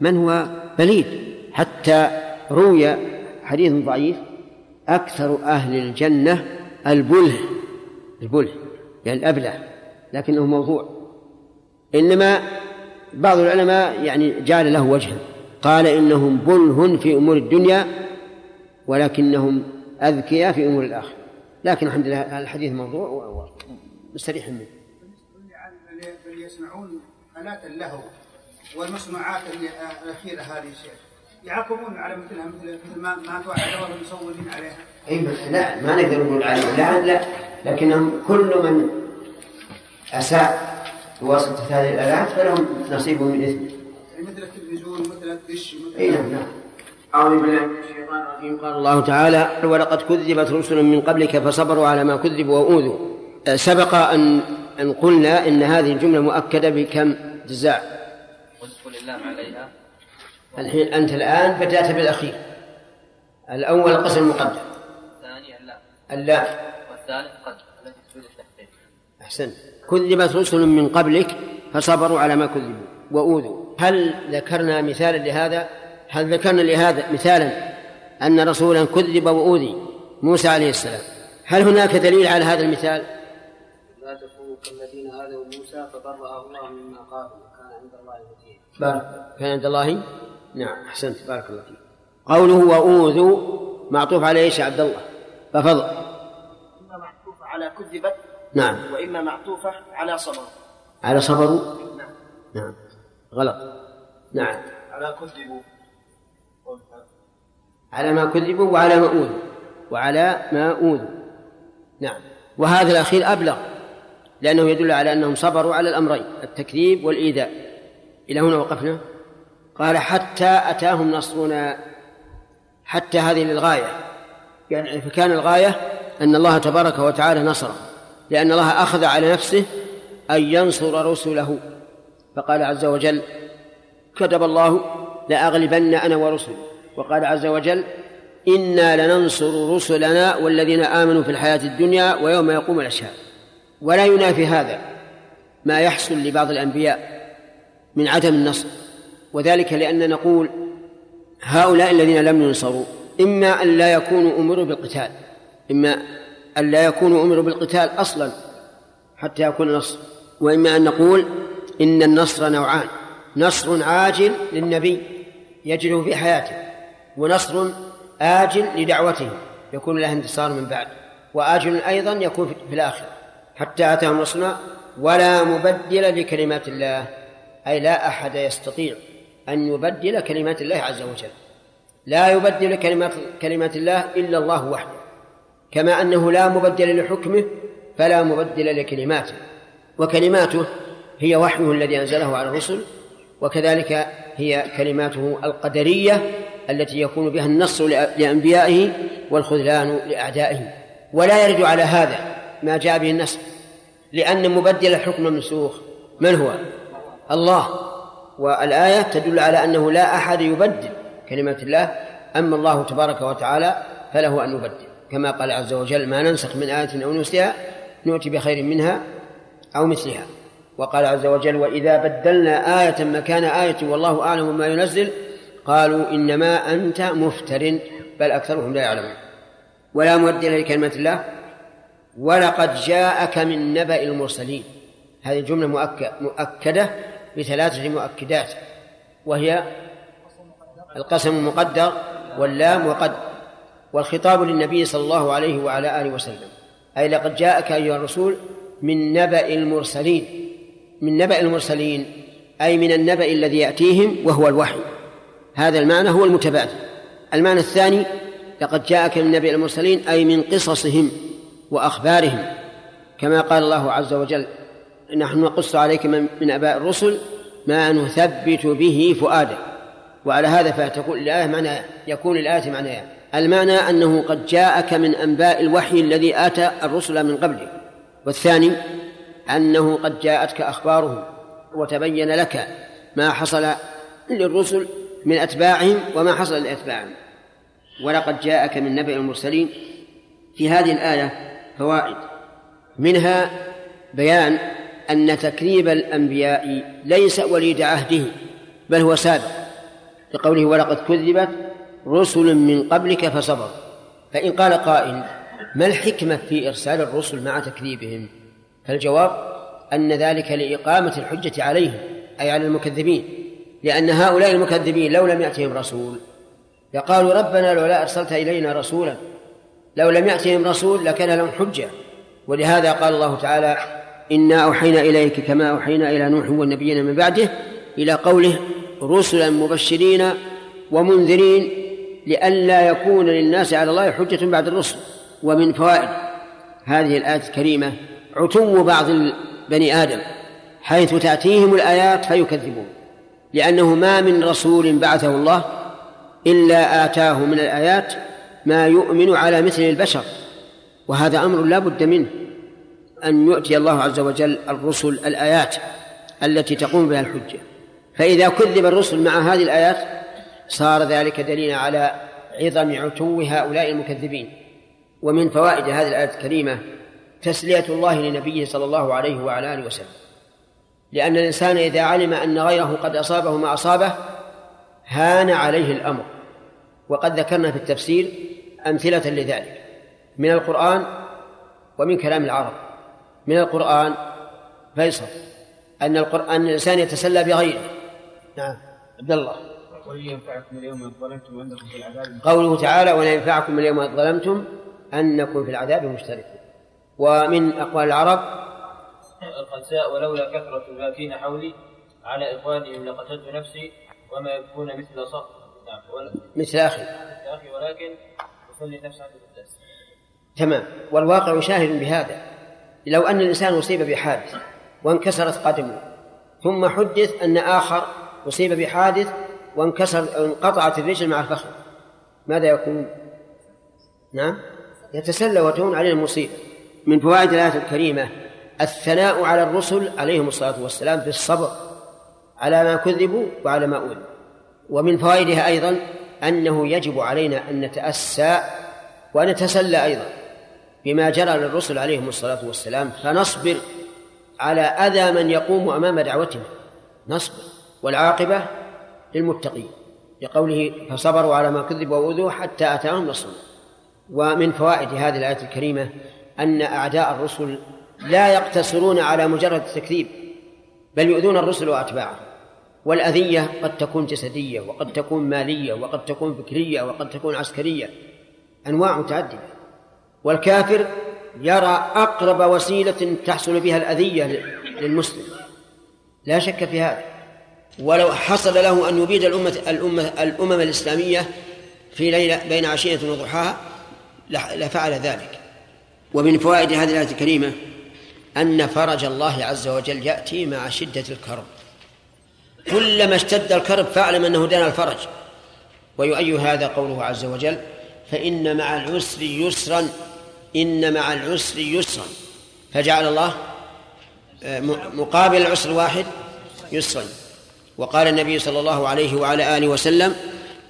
من هو؟ بليد حتى روي حديث ضعيف أكثر أهل الجنة البله البله يعني الأبله لكنه موضوع. إنما بعض العلماء يعني جعل له وجها قال إنهم بله في أمور الدنيا ولكنهم أذكياء في أمور الآخرة. لكن الحمد لله الحديث موضوع ومستريح منه. اللي يصنعون آلات له والمصنوعات الأخيرة هذه شيء يعاقبون على مثلها مثل مثل ما ما توعد الله المصورين عليها. بس لا ما نقدر نقول عليه لا لا لكنهم كل من أساء بواسطة هذه الآلات فلهم نصيب من إثمه يعني مثل التلفزيون مثل الدش مثل اي نعم نعم. أعوذ بالله من الشيطان الرجيم. قال الله تعالى ولقد كذبت رسل من قبلك فصبروا على ما كذبوا وأوذوا. أه، سبق أن أن قلنا إن هذه الجملة مؤكدة بكم؟ جزاء. وادخل اللام عليها الحين أنت الآن بدأت بالأخير. الأول القسم المقدم الثاني اللام اللام والثالث قد أحسن. كذبت رسل من قبلك فصبروا على ما كذبوا وأوذوا. هل ذكرنا مثالا لهذا؟ هل ذكرنا لهذا مثالا أن رسولا كذب وأوذي موسى عليه السلام؟ هل هناك دليل على هذا المثال؟ لا آذوا موسى فبرأه الله مما قالوا وكان عند الله وجيها بارك كان عند الله؟ نعم أحسنت. بارك الله فيك. قوله وأوذوا معطوف على إيش يا عبد الله؟ ففضل إما معطوفة على كذبت نعم. وإما معطوفة على صبر. على صبروا نعم. غلط. نعم. على كذبوا. على ما كذبوا وعلى ما أوذوا وعلى ما أوذوا نعم. وهذا الأخير أبلغ لأنه يدل على أنهم صبروا على الأمرين التكذيب والإيذاء. إلى هنا وقفنا؟ قال حتى أتاهم نصرنا حتى هذه للغاية يعني فكان الغاية أن الله تبارك وتعالى نصره لأن الله أخذ على نفسه أن ينصر رسله. فقال عز وجل كتب الله لأغلبن أنا ورسلي. وقال عز وجل إنا لننصر رسلنا والذين آمنوا في الحياة الدنيا ويوم يقوم الأشهاد ولا ينافي هذا ما يحصل لبعض الأنبياء من عدم النصر. وذلك لأن نقول هؤلاء الذين لم ينصروا إما أن لا يكونوا أمروا بالقتال إما أن لا يكونوا أمروا بالقتال أصلا حتى يكون نصر وإما أن نقول إن النصر نوعان نصر عاجل للنبي يجده في حياته. ونصر آجل لدعوته يكون له انتصار من بعد وآجل أيضا يكون في الآخرة حتى أتاهم نصرنا ولا مبدل لكلمات الله أي لا أحد يستطيع أن يبدل كلمات الله عز وجل. لا يبدل كلمات كلمات الله إلا الله وحده كما أنه لا مبدل لحكمه فلا مبدل لكلماته. وكلماته هي وحيه الذي أنزله على الرسل وكذلك هي كلماته القدرية التي يكون بها النصر لأنبيائه والخذلان لأعدائه. ولا يرد على هذا ما جاء به النصر لأن مبدل الحكم المنسوخ من هو؟ الله. والآية تدل على أنه لا أحد يبدل كلمات الله أما الله تبارك وتعالى فله أن يبدل. كما قال عز وجل ما ننسخ من آية أو نسيها نؤتي بخير منها أو مثلها. وقال عز وجل وإذا بدلنا آية مكان آية والله أعلم ما ينزل قالوا إنما أنت مفتر بل أكثرهم لا يعلمون. ولا مبدل لكلمات الله ولقد جاءك من نبأ المرسلين. هذه الجملة مؤكد مؤكدة بثلاثة مؤكدات وهي القسم مقدر واللام وقد والخطاب للنبي صلى الله عليه وعلى آله وسلم. أي لقد جاءك أيها الرسول من نبأ المرسلين. من نبأ المرسلين أي من النبأ الذي يأتيهم وهو الوحي. هذا المعنى هو المتبادل. المعنى الثاني لقد جاءك من نبأ المرسلين أي من قصصهم وأخبارهم. كما قال الله عز وجل نحن نقص عليك من, أباء الرسل ما نثبت به فؤادك. وعلى هذا فتكون الآية معنى يكون الآية معناها المعنى أنه قد جاءك من أنباء الوحي الذي آتى الرسل من قبلك. والثاني أنه قد جاءتك أخبارهم وتبين لك ما حصل للرسل من أتباعهم وما حصل لأتباعهم ولقد جاءك من نبأ المرسلين. في هذه الآية فوائد. منها بيان أن تكذيب الأنبياء ليس وليد عهده بل هو سابق. لقوله ولقد كذبت رسل من قبلك فصبر. فإن قال قائل ما الحكمة في إرسال الرسل مع تكذيبهم؟ فالجواب أن ذلك لإقامة الحجة عليهم أي على المكذبين. لأن هؤلاء المكذبين لو لم يأتهم رسول لقالوا ربنا لولا أرسلت إلينا رسولا لو لم يأتهم رسول لكان لهم حجة. ولهذا قال الله تعالى إنا أوحينا إليك كما أوحينا إلى نوح والنبيين من بعده إلى قوله رسلا مبشرين ومنذرين لئلا يكون للناس على الله حجة بعد الرسل ومن فوائد هذه الآية الكريمة عتو بعض بني آدم حيث تأتيهم الآيات فيكذبون. لأنه ما من رسول بعثه الله إلا آتاه من الآيات ما يؤمن على مثل البشر وهذا أمر لا بد منه أن يؤتي الله عز وجل الرسل الآيات التي تقوم بها الحجة. فإذا كذب الرسل مع هذه الآيات صار ذلك دليلا على عظم عتو هؤلاء المكذبين. ومن فوائد هذه الآية الكريمة تسلية الله لنبيه صلى الله عليه وعلى آله وسلم. لأن الإنسان إذا علم أن غيره قد أصابه ما أصابه هان عليه الأمر. وقد ذكرنا في التفسير أمثلة لذلك. من القرآن ومن كلام العرب. من القرآن فيصل أن القرآن الإنسان يتسلى بغيره. نعم. عبد الله. قوله تعالى ولا ينفعكم اليوم إذ ظلمتم أنكم في العذاب مشتركون ومن أقوال العرب قد ساء ولولا كثرة الباكين حولي. على إخوانهم لقتلت نفسي وما يكون مثل صخر نعم مثل أخي. مثل أخي ولكن أصلي نفسي عن القداس تمام. والواقع شاهد بهذا. لو أن الإنسان أصيب بحادث وانكسرت قدمه ثم حدث أن آخر أصيب بحادث وانكسر انقطعت الرجل مع الفخذ ماذا يكون؟ نعم. يتسلى وتهون عليه المصيبة. من فوائد الآية الكريمة الثناء على الرسل عليهم الصلاة والسلام بالصبر على ما كذبوا وعلى ما أوذوا ومن فوائدها أيضا أنه يجب علينا أن نتأسى ونتسلى أيضا بما جرى للرسل عليهم الصلاة والسلام فنصبر على أذى من يقوم أمام دعوتهم. نصبر. والعاقبة للمتقين. لقوله فصبروا على ما كذبوا وأوذوا حتى أتاهم نصرنا ومن فوائد هذه الآية الكريمة أن أعداء الرسل لا يقتصرون على مجرد التكذيب بل يؤذون الرسل وأتباعهم. والأذية قد تكون جسدية وقد تكون مالية وقد تكون فكرية وقد تكون عسكرية أنواع متعددة. والكافر يرى أقرب وسيلة تحصل بها الأذية للمسلم. لا شك في هذا. ولو حصل له أن يبيد الأمة الأمة الأمم الإسلامية في ليلة بين عشية وضحاها لفعل ذلك. ومن فوائد هذه الآية الكريمة أن فرج الله عز وجل يأتي مع شدة الكرب. كلما اشتد الكرب فاعلم أنه دنا الفرج. ويؤي هذا قوله عز وجل فإن مع العسر يسرا إن مع العسر يسرا. فجعل الله مقابل العسر واحد يسرا. وقال النبي صلى الله عليه وعلى آله وسلم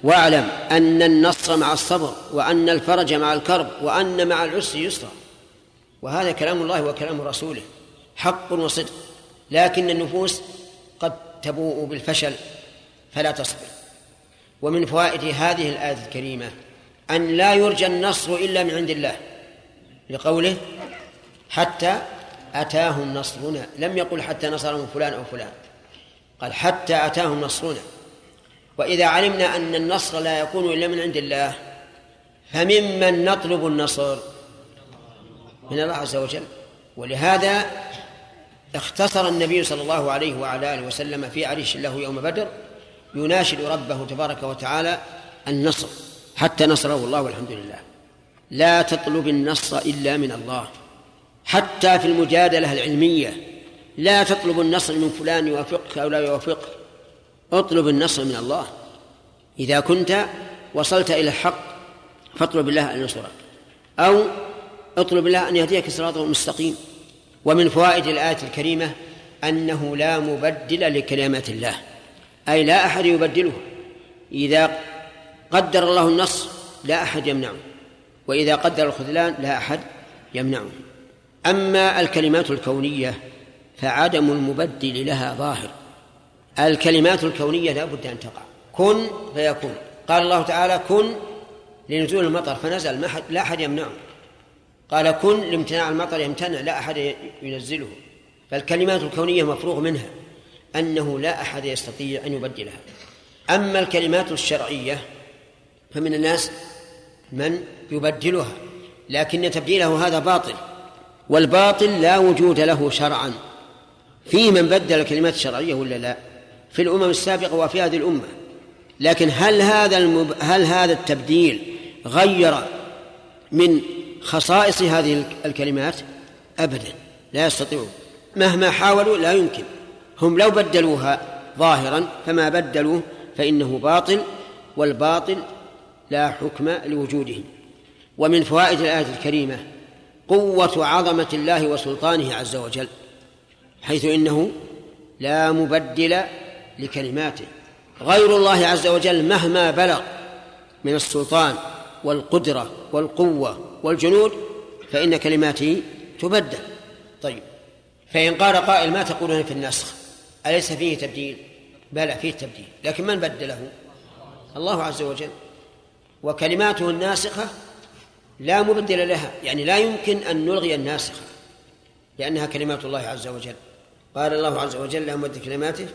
واعلم أن النصر مع الصبر وأن الفرج مع الكرب وأن مع العسر يسرا. وهذا كلام الله وكلام رسوله حق وصدق لكن النفوس قد تبوء بالفشل فلا تصبر. ومن فوائد هذه الآية الكريمة أن لا يرجى النصر إلا من عند الله لقوله حتى أتاهم نصرنا لم يقل حتى نصرهم فلان أو فلان قال حتى أتاهم نصرنا وإذا علمنا أن النصر لا يكون إلا من عند الله فممن نطلب النصر؟ من الله عز وجل. ولهذا اختصر النبي صلى الله عليه وعلى آله وسلم في عريش له يوم بدر يناشد ربه تبارك وتعالى النصر حتى نصره الله والحمد لله. لا تطلب النصر إلا من الله. حتى في المجادلة العلمية لا تطلب النصر من فلان يوافقك أو لا يوافقك. اطلب النصر من الله. إذا كنت وصلت إلى الحق فاطلب الله أن ينصرك أو اطلب الله أن يهديك صراطا مستقيم ومن فوائد الآية الكريمة أنه لا مبدل لكلمات الله أي لا أحد يبدله. إذا قدر الله النصر لا أحد يمنعه وإذا قدر الخذلان لا أحد يمنعه. أما الكلمات الكونية فعدم المبدل لها ظاهر. الكلمات الكونية لا بد أن تقع. كن فيكون. قال الله تعالى كن لنزول المطر فنزل ما لا أحد يمنعه. قال كن لامتناع المطر يمتنع لا أحد ينزله. فالكلمات الكونية مفروغ منها أنه لا أحد يستطيع أن يبدلها. أما الكلمات الشرعية فمن الناس من يبدلها لكن تبديله هذا باطل والباطل لا وجود له شرعا. في من بدل الكلمات الشرعية ولا لا؟ في الأمم السابقة وفي هذه الأمة. لكن هل هذا المب... هل هذا التبديل غير من خصائص هذه الكلمات أبدا لا يستطيعون. مهما حاولوا لا يمكن. هم لو بدلوها ظاهرا فما بدلوه فإنه باطل والباطل لا حكم لوجوده ومن فوائد الآية الكريمة قوة عظمة الله وسلطانه عز وجل حيث إنه لا مبدل لكلماته. غير الله عز وجل مهما بلغ من السلطان والقدرة والقوة والجنود فإن كلماته تبدل. طيب. فإن قال قائل ما تقولون في النسخ؟ أليس فيه تبديل؟ بلى فيه تبديل. لكن من بدله؟ الله عز وجل. وكلماته الناسخة لا مبدل لها. يعني لا يمكن أن نلغي الناسخة لأنها كلمات الله عز وجل. قال الله عز وجل لا مبدل كلماته.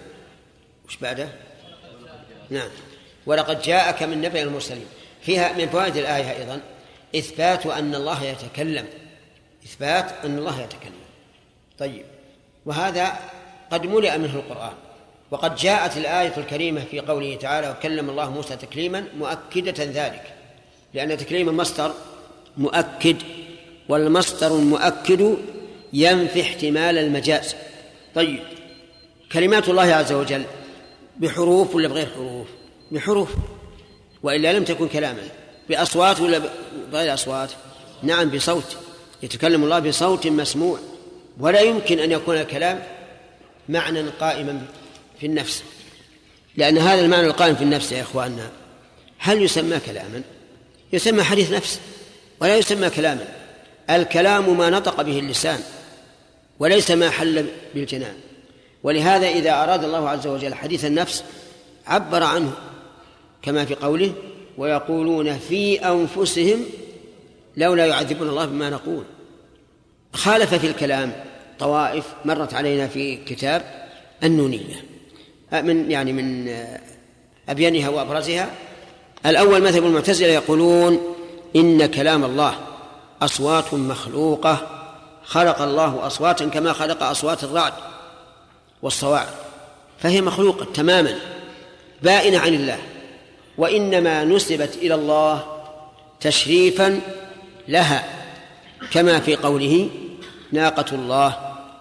وش بعده؟ نعم. ولقد جاءك من نبأ المرسلين. فيها من فوائد الآية أيضا إثبات أن الله يتكلم. إثبات أن الله يتكلم. طيب. وهذا قد ملئ منه القرآن. وقد جاءت الآية الكريمة في قوله تعالى وكلم الله موسى تكليما مؤكدة ذلك. لأن تكليم المصدر مؤكد والمصدر المؤكد ينفي احتمال المجاز. طيب. كلمات الله عز وجل بحروف ولا بغير حروف؟ بحروف. وإلا لم تكن كلاما. بأصوات ولا بغير أصوات؟ نعم بصوت. يتكلم الله بصوت مسموع. ولا يمكن أن يكون الكلام معنى قائما في النفس. لأن هذا المعنى القائم في النفس يا إخواننا. هل يسمى كلاما؟ يسمى حديث نفس ولا يسمى كلاما. الكلام ما نطق به اللسان وليس ما حل بالجنان. ولهذا إذا أراد الله عز وجل حديث النفس عبر عنه. كما في قوله ويقولون في أنفسهم لولا يعذبنا الله بما نقول. خالف في الكلام طوائف مرت علينا في كتاب النونية من يعني من أبينها وأبرزها. الأول مذهب المعتزلة يقولون إن كلام الله أصوات مخلوقة خلق الله أصواتا كما خلق أصوات الرعد والصواعق فهي مخلوقة تماما بائنة عن الله. وإنما نسبت إلى الله تشريفا لها كما في قوله ناقة الله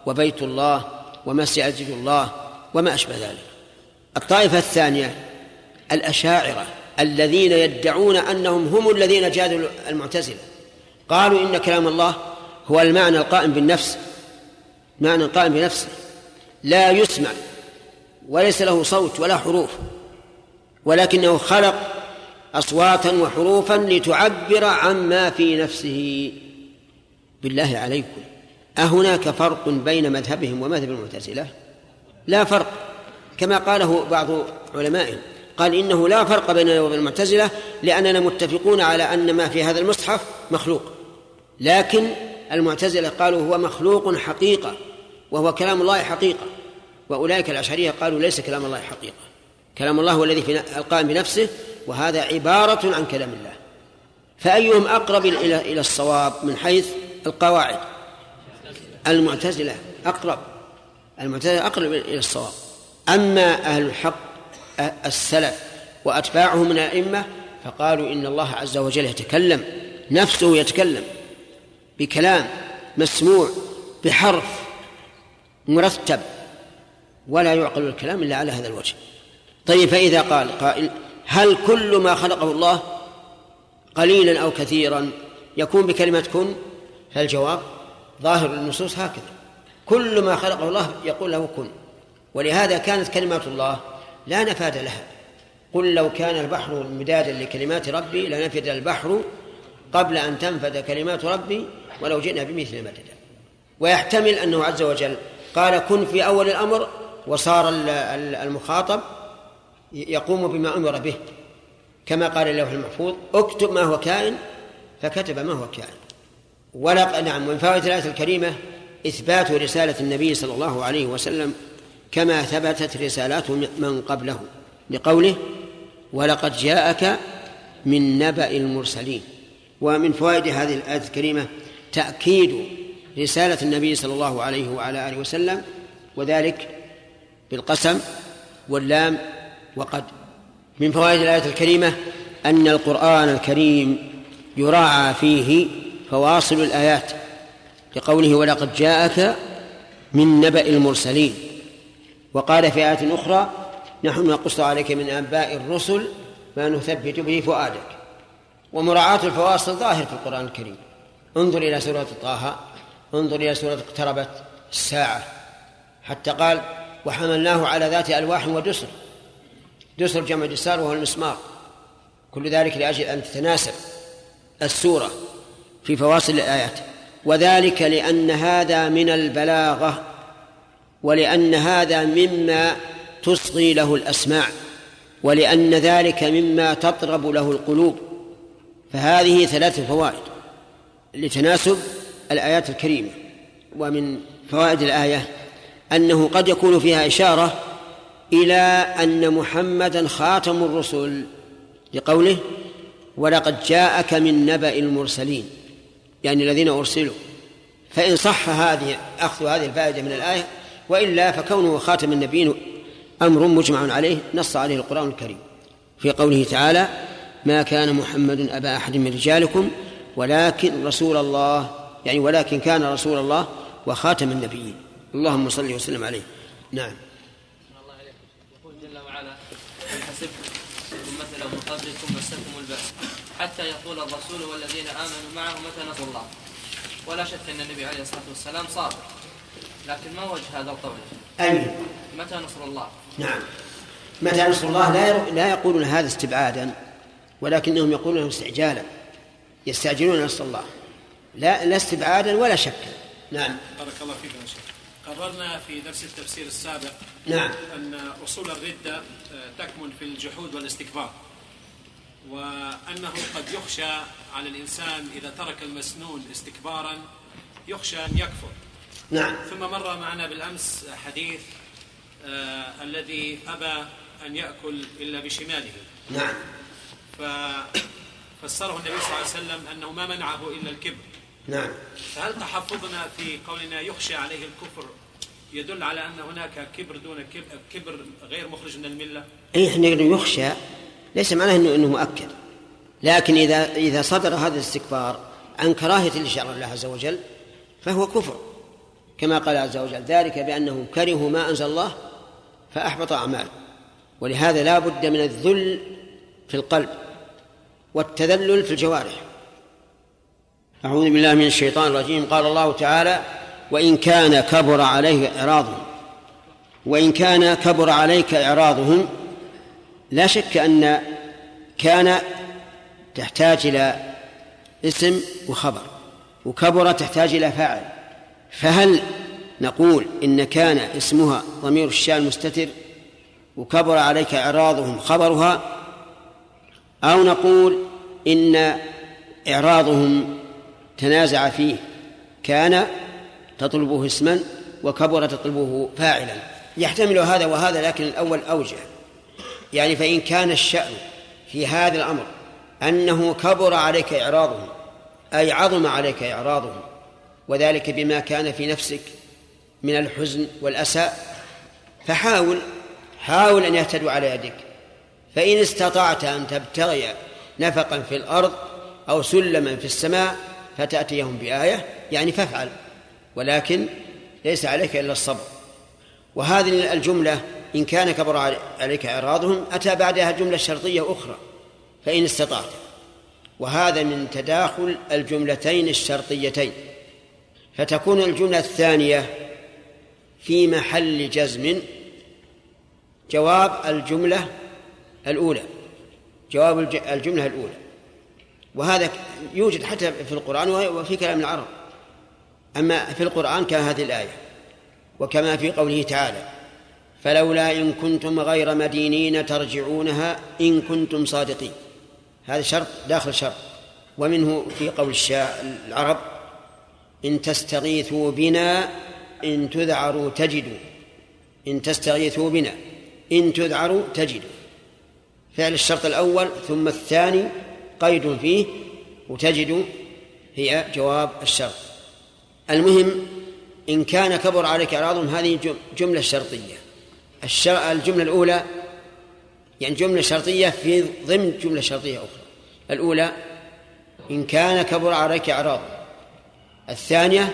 وبيت الله ومسجد الله وما أشبه ذلك. الطائفة الثانية الأشاعرة الذين يدعون أنهم هم الذين جادوا المعتزلة. قالوا إن كلام الله هو المعنى القائم بالنفس معنى القائم بنفسه لا يسمع وليس له صوت ولا حروف. ولكنه خلق أصواتا وحروفا لتعبر عما في نفسه. بالله عليكم أهناك فرق بين مذهبهم ومذهب المعتزلة؟ لا فرق. كما قاله بعض علمائهم قال إنه لا فرق بيننا وبين المعتزلة لأننا متفقون على أن ما في هذا المصحف مخلوق. لكن المعتزلة قالوا هو مخلوق حقيقة وهو كلام الله حقيقة وأولئك الأشعرية قالوا ليس كلام الله حقيقة. كلام الله هو الذي في القائم بنفسه وهذا عبارة عن كلام الله. فأيهم أقرب إلى إلى الصواب من حيث القواعد؟ المعتزلة أقرب. المعتزلة أقرب إلى الصواب. أما أهل الحق السلف وأتباعهم من الأئمة فقالوا إن الله عز وجل يتكلم نفسه يتكلم بكلام مسموع بحرف مرتب ولا يعقل الكلام إلا على هذا الوجه. طيب فإذا قال قائل هل كل ما خلقه الله قليلا أو كثيرا يكون بكلمة كن؟ فالجواب ظاهر النصوص هكذا. كل ما خلقه الله يقول له كن. ولهذا كانت كلمات الله لا نفاد لها. قل لو كان البحر مدادا لكلمات ربي لنفد البحر قبل أن تنفد كلمات ربي ولو جئنا بمثل مددا. ويحتمل أنه عز وجل قال كن في أول الأمر وصار المخاطب يقوم بما أمر به. كما قال اللوح المحفوظ اكتب ما هو كائن فكتب ما هو كائن. ولا نعم من فوائد الآية الكريمة إثبات رسالة النبي صلى الله عليه وسلم كما ثبتت رسالات من قبله لقوله ولقد جاءك من نبأ المرسلين. ومن فوائد هذه الآية الكريمة تأكيد رسالة النبي صلى الله عليه وعلى آله وسلم وذلك بالقسم واللام وقد من فوائد الآية الكريمة أن القرآن الكريم يراعى فيه فواصل الآيات لقوله ولقد جاءك من نبأ المرسلين وقال في آية أخرى نحن نقص عليك من أنباء الرسل ما نثبت به فؤادك ومراعاة الفواصل ظاهر في القرآن الكريم. انظر إلى سورة طه انظر إلى سورة اقتربت الساعة حتى قال وحملناه على ذات ألواح ودسر دسر جمع دسار وهو المسمار. كل ذلك لأجل أن تتناسب السورة في فواصل الآيات. وذلك لأن هذا من البلاغة ولأن هذا مما تصغي له الأسماع ولأن ذلك مما تطرب له القلوب. فهذه ثلاث فوائد لتناسب الآيات الكريمة. ومن فوائد الآية أنه قد يكون فيها إشارة إلى أن محمدا خاتم الرسل لقوله ولقد جاءك من نبأ المرسلين يعني الذين أرسلوا. فإن صح هذه أخذ هذه الفائدة من الآية وإلا فكونه خاتم النبيين أمر مجمع عليه نص عليه القرآن الكريم في قوله تعالى ما كان محمد أبا أحد من رجالكم ولكن رسول الله يعني ولكن كان رسول الله وخاتم النبيين اللهم صل وسلم عليه. نعم الله عليكم يقول جل وعلا إن حسبتم ثم مثلا من قبلكم مسكم البأس حتى يقول الرسول والذين آمنوا معه متى نصر الله. ولا شك أن النبي عليه الصلاة والسلام صابر لكن ما وجه هذا القول؟ أي متى نصر الله؟ نعم. متى نصر الله لا لا يقولون هذا استبعادا ولكنهم يقولون استعجالا. يستعجلون نصر الله. لا لا استبعادا ولا شكا نعم. بارك الله فيك يا شيخ. قررنا في درس التفسير السابق نعم. أن أصول الردة آه، تكمن في الجحود والاستكبار. وأنه قد يخشى على الإنسان إذا ترك المسنون استكبارا يخشى أن يكفر. نعم. ثم مر معنا بالأمس حديث آه الذي أبى أن يأكل إلا بشماله. نعم. ففسره النبي صلى الله عليه وسلم أنه ما منعه إلا الكبر. نعم. فهل تحفظنا في قولنا يخشى عليه الكفر يدل على أن هناك كبر دون كبر, كبر غير مخرج من الملة؟ إحنا نقول يخشى. ليس معناه انه إنه مؤكد. لكن اذا إذا صدر هذا الاستكبار عن كراهية لشرع الله عز وجل فهو كفر. كما قال عز وجل ذلك بأنهم كرهوا ما أنزل الله فأحبط أعمالهم. ولهذا لا بد من الذل في القلب والتذلل في الجوارح. أعوذ بالله من الشيطان الرجيم. قال الله تعالى وإن كان كبر عليه إعراضهم وإن كان كبر عليك إعراضهم لا شك أن كان تحتاج إلى اسم وخبر وكبر تحتاج إلى فاعل. فهل نقول إن كان اسمها ضمير الشأن مستتر وكبر عليك إعراضهم خبرها؟ أو نقول إن إعراضهم تنازع فيه كان تطلبه اسما وكبر تطلبه فاعلا. يحتمل هذا وهذا لكن الأول أوجه. يعني فإن كان الشأن في هذا الأمر أنه كبر عليك إعراضه أي عظم عليك إعراضه وذلك بما كان في نفسك من الحزن والأسى فحاول حاول أن يهتدوا على يدك. فإن استطعت أن تبتغي نفقا في الأرض أو سلما في السماء فتأتيهم بآية يعني فافعل ولكن ليس عليك إلا الصبر. وهذه الجملة إن كان كبر عليك إعراضهم أتى بعدها جملة شرطية أخرى فإن استطعت. وهذا من تداخل الجملتين الشرطيتين. فتكون الجملة الثانية في محل جزم. جواب الجملة الأولى. جواب الجملة الأولى. وهذا يوجد حتى في القرآن وفي كلام العرب. أما في القرآن كهذه الآية. وكما في قوله تعالى فلولا إن كنتم غير مدينين ترجعونها إن كنتم صادقين. هذا شرط داخل شرط. ومنه في قول العرب إن تستغيثوا بنا إن تذعروا تجدوا. إن تستغيثوا بنا إن تذعروا تجدوا. فعل الشرط الأول ثم الثاني قيد فيه وتجد هي جواب الشرط. المهم إن كان كبر عليك إعراضهم هذه جملة شرطية. الجملة الأولى يعني جملة شرطية في ضمن جملة شرطية أخرى. الأولى إن كان كبر عليك إعراض. الثانية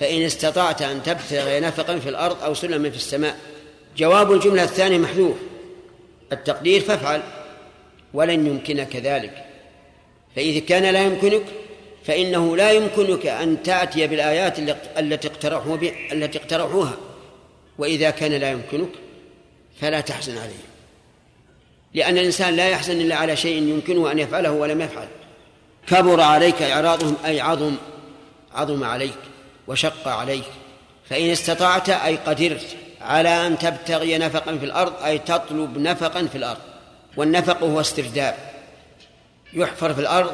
فإن استطعت أن تبتغي نفقا في الأرض أو سلما في السماء. جواب الجملة الثانية محذوف. التقدير فافعل ولن يمكنك ذلك. فإذا كان لا يمكنك فإنه لا يمكنك أن تأتي بالآيات التي اقترحوا التي اقترحوها وإذا كان لا يمكنك فلا تحزن عليه. لأن الإنسان لا يحزن إلا على شيء يمكنه أن يفعله ولم يفعل. كبر عليك إعراضهم أي عظم عظم عليك وشق عليك. فإن استطعت أي قدرت على أن تبتغي نفقا في الأرض أي تطلب نفقا في الأرض. والنفق هو استرداد. يحفر في الأرض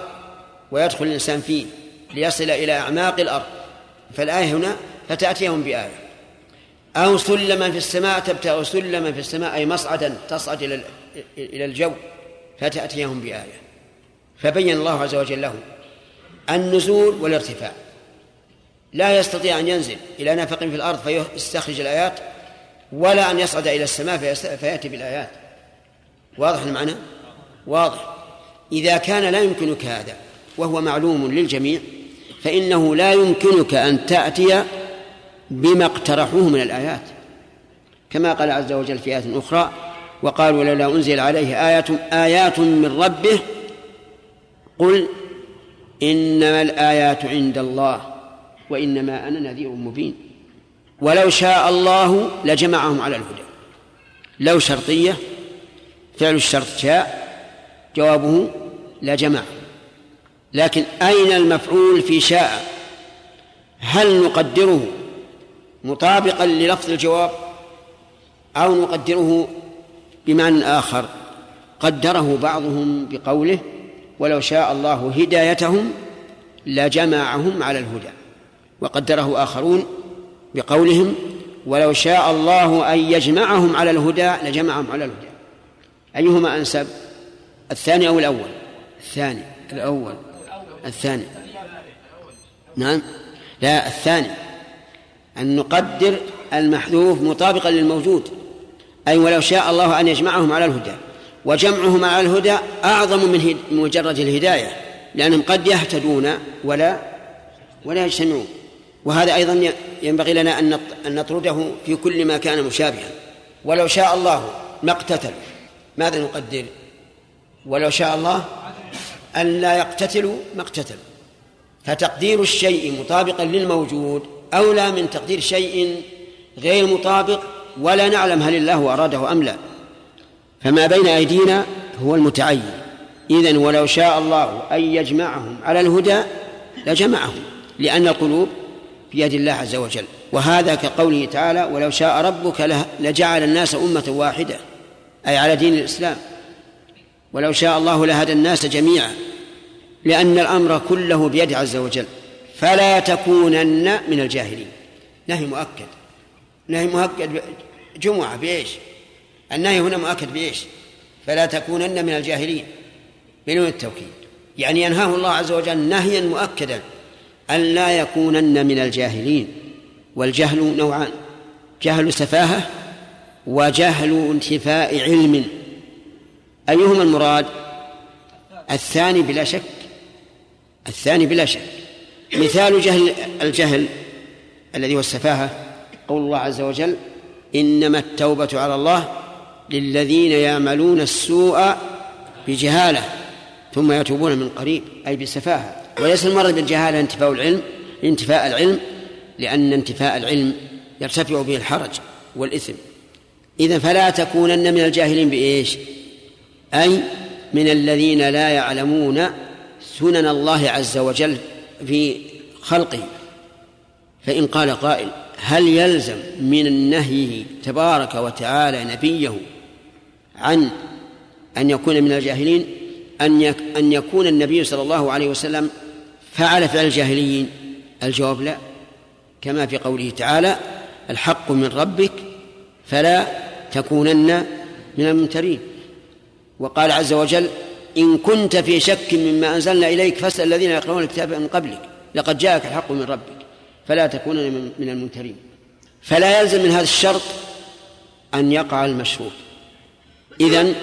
ويدخل الإنسان فيه ليصل إلى أعماق الأرض. فالآية هنا فتأتيهم بآية. أو سلما في السماء تبتغي سلما في السماء أي مصعدا تصعد إلى إلى الجو فتأتيهم بآية. فبين الله عز وجل لهم النزول والارتفاع. لا يستطيع أن ينزل إلى نفق في الأرض فيستخرج الآيات ولا أن يصعد إلى السماء فيأتي بالآيات. واضح المعنى؟ واضح. إذا كان لا يمكنك هذا وهو معلوم للجميع فإنه لا يمكنك أن تأتي بما اقترحوه من الآيات. كما قال عز وجل في آية أخرى وقالوا لولا أنزل عليه آيات آيات من ربه قل إنما الآيات عند الله وإنما أنا نذير مبين. ولو شاء الله لجمعهم على الهدى. لو شرطية فعل الشرط شاء جوابه لجمع لكن أين المفعول في شاء؟ هل نقدره؟ مطابقا للفظ الجواب أو نقدره بمعنى آخر. قدره بعضهم بقوله ولو شاء الله هدايتهم لجمعهم على الهدى. وقدره آخرون بقولهم ولو شاء الله أن يجمعهم على الهدى لجمعهم على الهدى. أيهما أنسب؟ الثاني أو الأول؟ الثاني. الأول. الثاني. نعم. لا الثاني. أن نقدر المحذوف مطابقا للموجود أي ولو شاء الله أن يجمعهم على الهدى. وجمعهم على الهدى أعظم من مجرد الهداية لأنهم قد يهتدون ولا ولا يجتمعون. وهذا أيضا ينبغي لنا أن نطرده في كل ما كان مشابها. ولو شاء الله ما اقتتلوا ماذا نقدر؟ ولو شاء الله أن لا يقتتلوا ما اقتتلوا. فتقدير الشيء مطابقا للموجود أولى من تقدير شيء غير مطابق ولا نعلم هل الله أراده أم لا. فما بين أيدينا هو المتعين. إذن ولو شاء الله أن يجمعهم على الهدى لجمعهم لأن القلوب بيد الله عز وجل. وهذا كقوله تعالى ولو شاء ربك لجعل الناس أمة واحدة. أي على دين الإسلام. ولو شاء الله لهدى الناس جميعا. لأن الأمر كله بيده عز وجل. فلا تكونن من الجاهلين. نهي مؤكد. نهي مؤكد جمعة بإيش؟ النهي هنا مؤكد بإيش؟ فلا تكونن من الجاهلين. بدون التوكيد. يعني ينهاه الله عز وجل نهيا مؤكدا أن لا يكونن من الجاهلين. والجهل نوعان. جهل سفاهة وجهل انتفاء علم. أيهما المراد؟ الثاني بلا شك. الثاني بلا شك. مثال جهل الجهل الذي هو السفاهة قول الله عز وجل إنما التوبة على الله للذين يعملون السوء بجهالة ثم يتوبون من قريب أي بسفاهة وليس المرض بالجهالة انتفاء العلم انتفاء العلم لأن انتفاء العلم يرتفع به الحرج والإثم. إذا فلا تكونن من الجاهلين بإيش؟ أي من الذين لا يعلمون سنن الله عز وجل في خلقه. فإن قال قائل هل يلزم من نهيه تبارك وتعالى نبيه عن أن يكون من الجاهلين؟ أن أن يكون النبي صلى الله عليه وسلم فعل فعل الجاهليين؟ الجواب لا. كما في قوله تعالى الحق من ربك فلا تكونن من الممترين. وقال عز وجل إن كنت في شك مما أنزلنا إليك فاسأل الذين يقرؤون الكتاب من قبلك لقد جاءك الحق من ربك فلا تكونن من الممترين فلا يلزم من هذا الشرط أن يقع المشروط إذن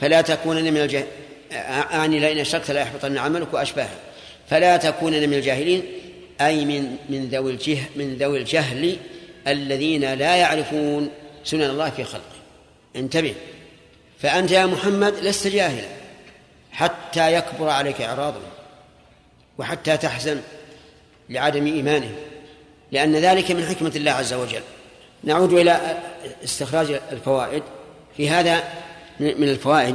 فلا تكونن من الجاهلين أعني لئن أشركت لا يحبطن عملك وأشباهه فلا تكونن من الجاهلين أي من من ذوي الجه من ذوي الجهل الذين لا يعرفون سنن الله في خلقه. انتبه. فأنت يا محمد لست جاهلا. حتى يكبر عليك إعراضه وحتى تحزن لعدم إيمانه لأن ذلك من حكمة الله عز وجل. نعود إلى استخراج الفوائد. في هذا من الفوائد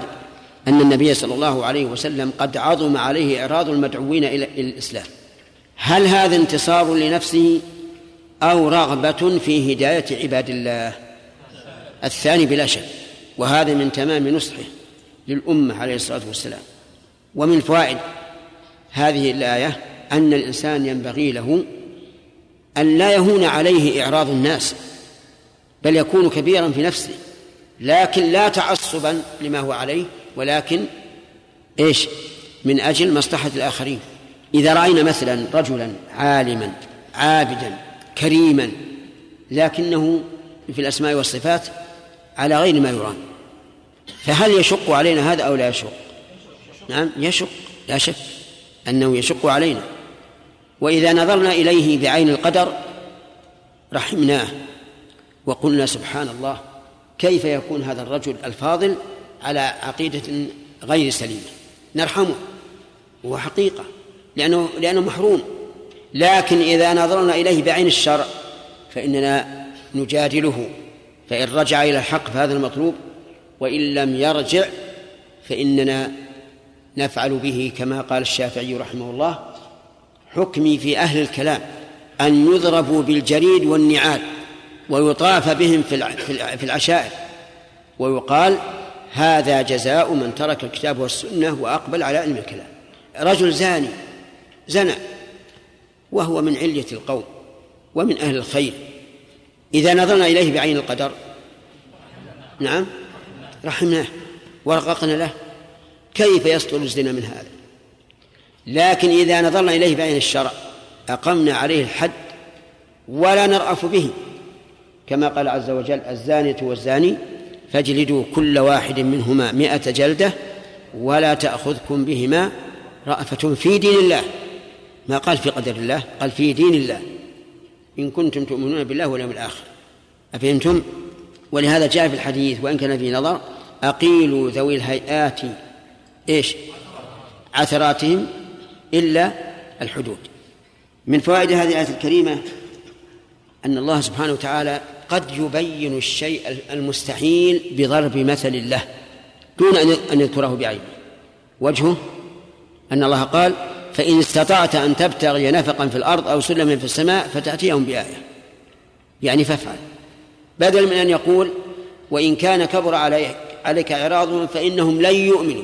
أن النبي صلى الله عليه وسلم قد عظم عليه إعراض المدعوين إلى الإسلام. هل هذا انتصار لنفسه أو رغبة في هداية عباد الله؟ الثاني بلا شك وهذا من تمام نصحه. للأمة عليه الصلاة والسلام. ومن فوائد هذه الآية أن الإنسان ينبغي له أن لا يهون عليه إعراض الناس بل يكون كبيرا في نفسه لكن لا تعصبا لما هو عليه ولكن إيش؟ من أجل مصلحة الآخرين. إذا رأينا مثلا رجلا عالما عابدا كريما لكنه في الأسماء والصفات على غير ما يرام. فهل يشق علينا هذا أو لا يشق؟ نعم يشق لا شك أنه يشق علينا. وإذا نظرنا إليه بعين القدر رحمناه وقلنا سبحان الله كيف يكون هذا الرجل الفاضل على عقيدة غير سليمة؟ نرحمه وهو حقيقة لأنه لأنه محروم. لكن إذا نظرنا إليه بعين الشرع فإننا نجادله فإن رجع إلى الحق فهذا المطلوب. وإن لم يرجع فإننا نفعل به كما قال الشافعي رحمه الله حكمي في أهل الكلام أن يضربوا بالجريد والنعال ويطاف بهم في العشائر. ويقال هذا جزاء من ترك الكتاب والسنة وأقبل على علم الكلام. رجل زاني زنى وهو من علية القوم ومن أهل الخير. إذا نظرنا إليه بعين القدر. نعم؟ رحمناه ورققنا له. كيف يسطر الزنا من هذا؟ لكن إذا نظرنا إليه بعين الشرع أقمنا عليه الحد ولا نرأف به. كما قال عز وجل الزانية والزاني فاجلدوا كل واحد منهما مئة جلدة ولا تأخذكم بهما رأفة في دين الله. ما قال في قدر الله؟ قال في دين الله. إن كنتم تؤمنون بالله واليوم الآخر. أفهمتم؟ ولهذا جاء في الحديث وإن كان فيه نظر أقيلوا ذوي الهيئات إيش؟ عثراتهم إلا الحدود. من فوائد هذه الآية الكريمة أن الله سبحانه وتعالى قد يبين الشيء المستحيل بضرب مثل له دون أن يذكره بعينه. وجهه أن الله قال فإن استطعت أن تبتغي نفقا في الأرض أو سلما في السماء فتأتيهم بآية. يعني فافعل. بدل من أن يقول وإن كان كبر عليك عليك إعراضهم فإنهم لن يؤمنوا.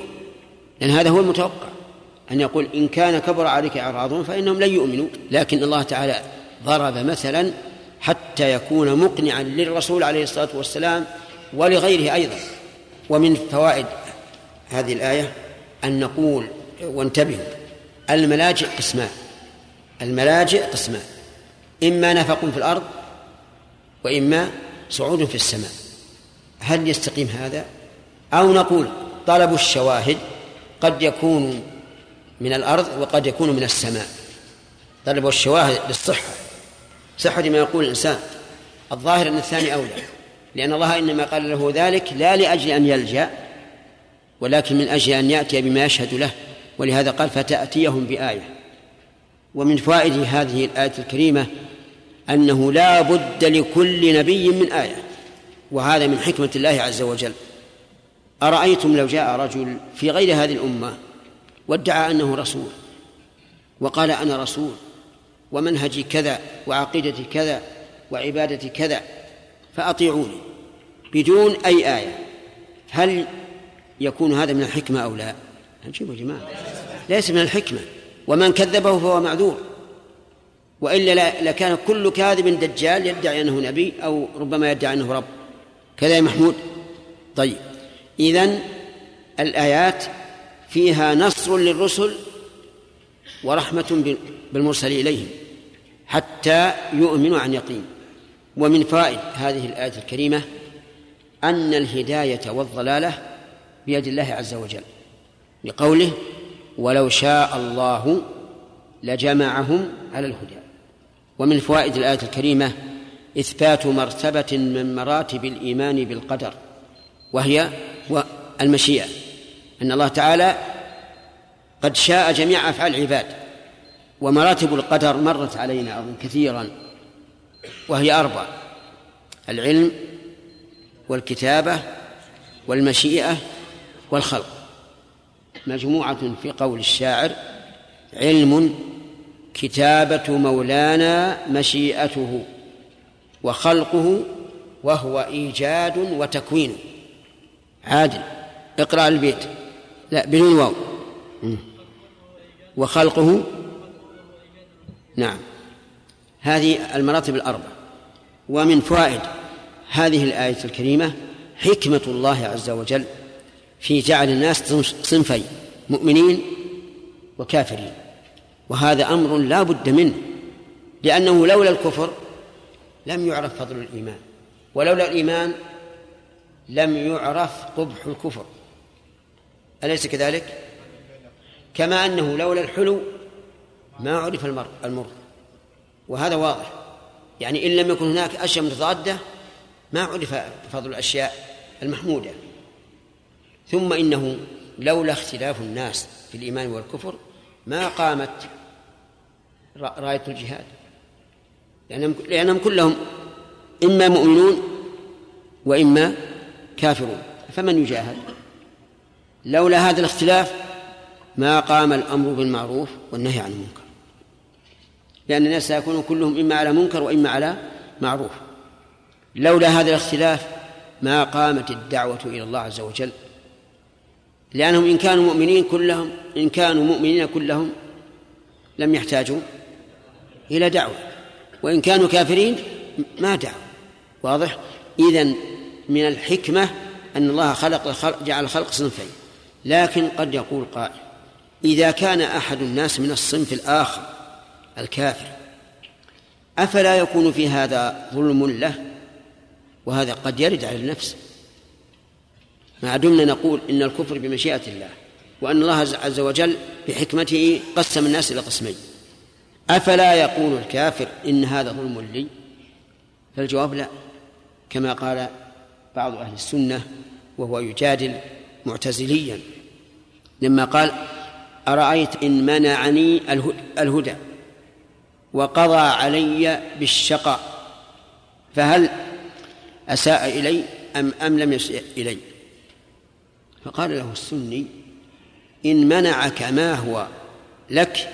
لأن هذا هو المتوقع أن يقول إن كان كبر عليك إعراضهم فإنهم لن يؤمنوا. لكن الله تعالى ضرب مثلا حتى يكون مقنعا للرسول عليه الصلاة والسلام ولغيره أيضا. ومن فوائد هذه الآية أن نقول وانتبهوا الملاجئ قسمان الملاجئ قسمان إما نفق في الأرض وإما صعود في السماء. هل يستقيم هذا؟ أو نقول طلب الشواهد قد يكون من الأرض وقد يكون من السماء. طلب الشواهد للصحة. صحة ما يقول الإنسان. الظاهر أن الثاني أولى. لأن الله إنما قال له ذلك لا لأجل أن يلجأ ولكن من أجل أن يأتي بما يشهد له. ولهذا قال فتأتيهم بآية. ومن فوائد هذه الآية الكريمة أنه لا بد لكل نبي من آية وهذا من حكمة الله عز وجل. أرأيتم لو جاء رجل في غير هذه الأمة وادعى أنه رسول وقال أنا رسول ومنهجي كذا وعقيدتي كذا وعبادتي كذا فأطيعوني بدون أي آية. هل يكون هذا من الحكمة أو لا؟ نجيبوا يا جماعة ليس من الحكمة. ومن كذبه فهو معذور. وإلا لكان كل كاذب دجال يدعي أنه نبي أو ربما يدعي أنه رب. كذا يا محمود. طيب. إذن الآيات فيها نصر للرسل ورحمة بالمرسل إليهم حتى يؤمنوا عن يقين. ومن فائد هذه الآية الكريمة أن الهداية والضلالة بيد الله عز وجل. لقوله ولو شاء الله لجمعهم على الهدى ومن فوائد الآية الكريمة إثبات مرتبة من مراتب الإيمان بالقدر وهي المشيئة أن الله تعالى قد شاء جميع أفعال العباد ومراتب القدر مرت علينا أظن كثيرا وهي أربع العلم والكتابة والمشيئة والخلق. مجموعة في قول الشاعر علم كتابة مولانا مشيئته وخلقه وهو إيجاد وتكوين. عادل. اقرأ البيت. لا بدون واو. وخلقه. نعم. هذه المراتب الأربع. ومن فوائد هذه الآية الكريمة حكمة الله عز وجل في جعل الناس صنفين مؤمنين وكافرين. وهذا أمر لا بد منه لأنه لولا الكفر لم يعرف فضل الإيمان ولولا الإيمان لم يعرف قبح الكفر. أليس كذلك؟ كما أنه لولا الحلو ما عرف المر المر. وهذا واضح. يعني إن لم يكن هناك أشياء متضادة ما عرف فضل الأشياء المحمودة. ثم إنه لولا اختلاف الناس في الإيمان والكفر ما قامت راية الجهاد. لأنهم, لأنهم كلهم إما مؤمنون وإما كافرون. فمن يجاهد؟ لولا هذا الاختلاف ما قام الأمر بالمعروف والنهي عن المنكر. لأن الناس سيكونون كلهم إما على منكر وإما على معروف. لولا هذا الاختلاف ما قامت الدعوة إلى الله عز وجل. لأنهم إن كانوا مؤمنين كلهم إن كانوا مؤمنين كلهم لم يحتاجوا إلى دعوة. وإن كانوا كافرين ما دعوا واضح؟ إذن من الحكمة أن الله خلق الخلق جعل الخلق صنفين. لكن قد يقول قائل إذا كان أحد الناس من الصنف الآخر الكافر أفلا يكون في هذا ظلم له؟ وهذا قد يرد على النفس. ما دمنا نقول إن الكفر بمشيئة الله وأن الله عز وجل بحكمته قسم الناس إلى قسمين. أفلا يقول الكافر إن هذا ظلم لي؟ فالجواب لا كما قال بعض أهل السنة وهو يجادل معتزليا لما قال أرأيت إن منعني الهدى وقضى علي بالشقاء فهل أساء إلي أم أم لم يسئ إلي؟ فقال له السني إن منعك ما هو لك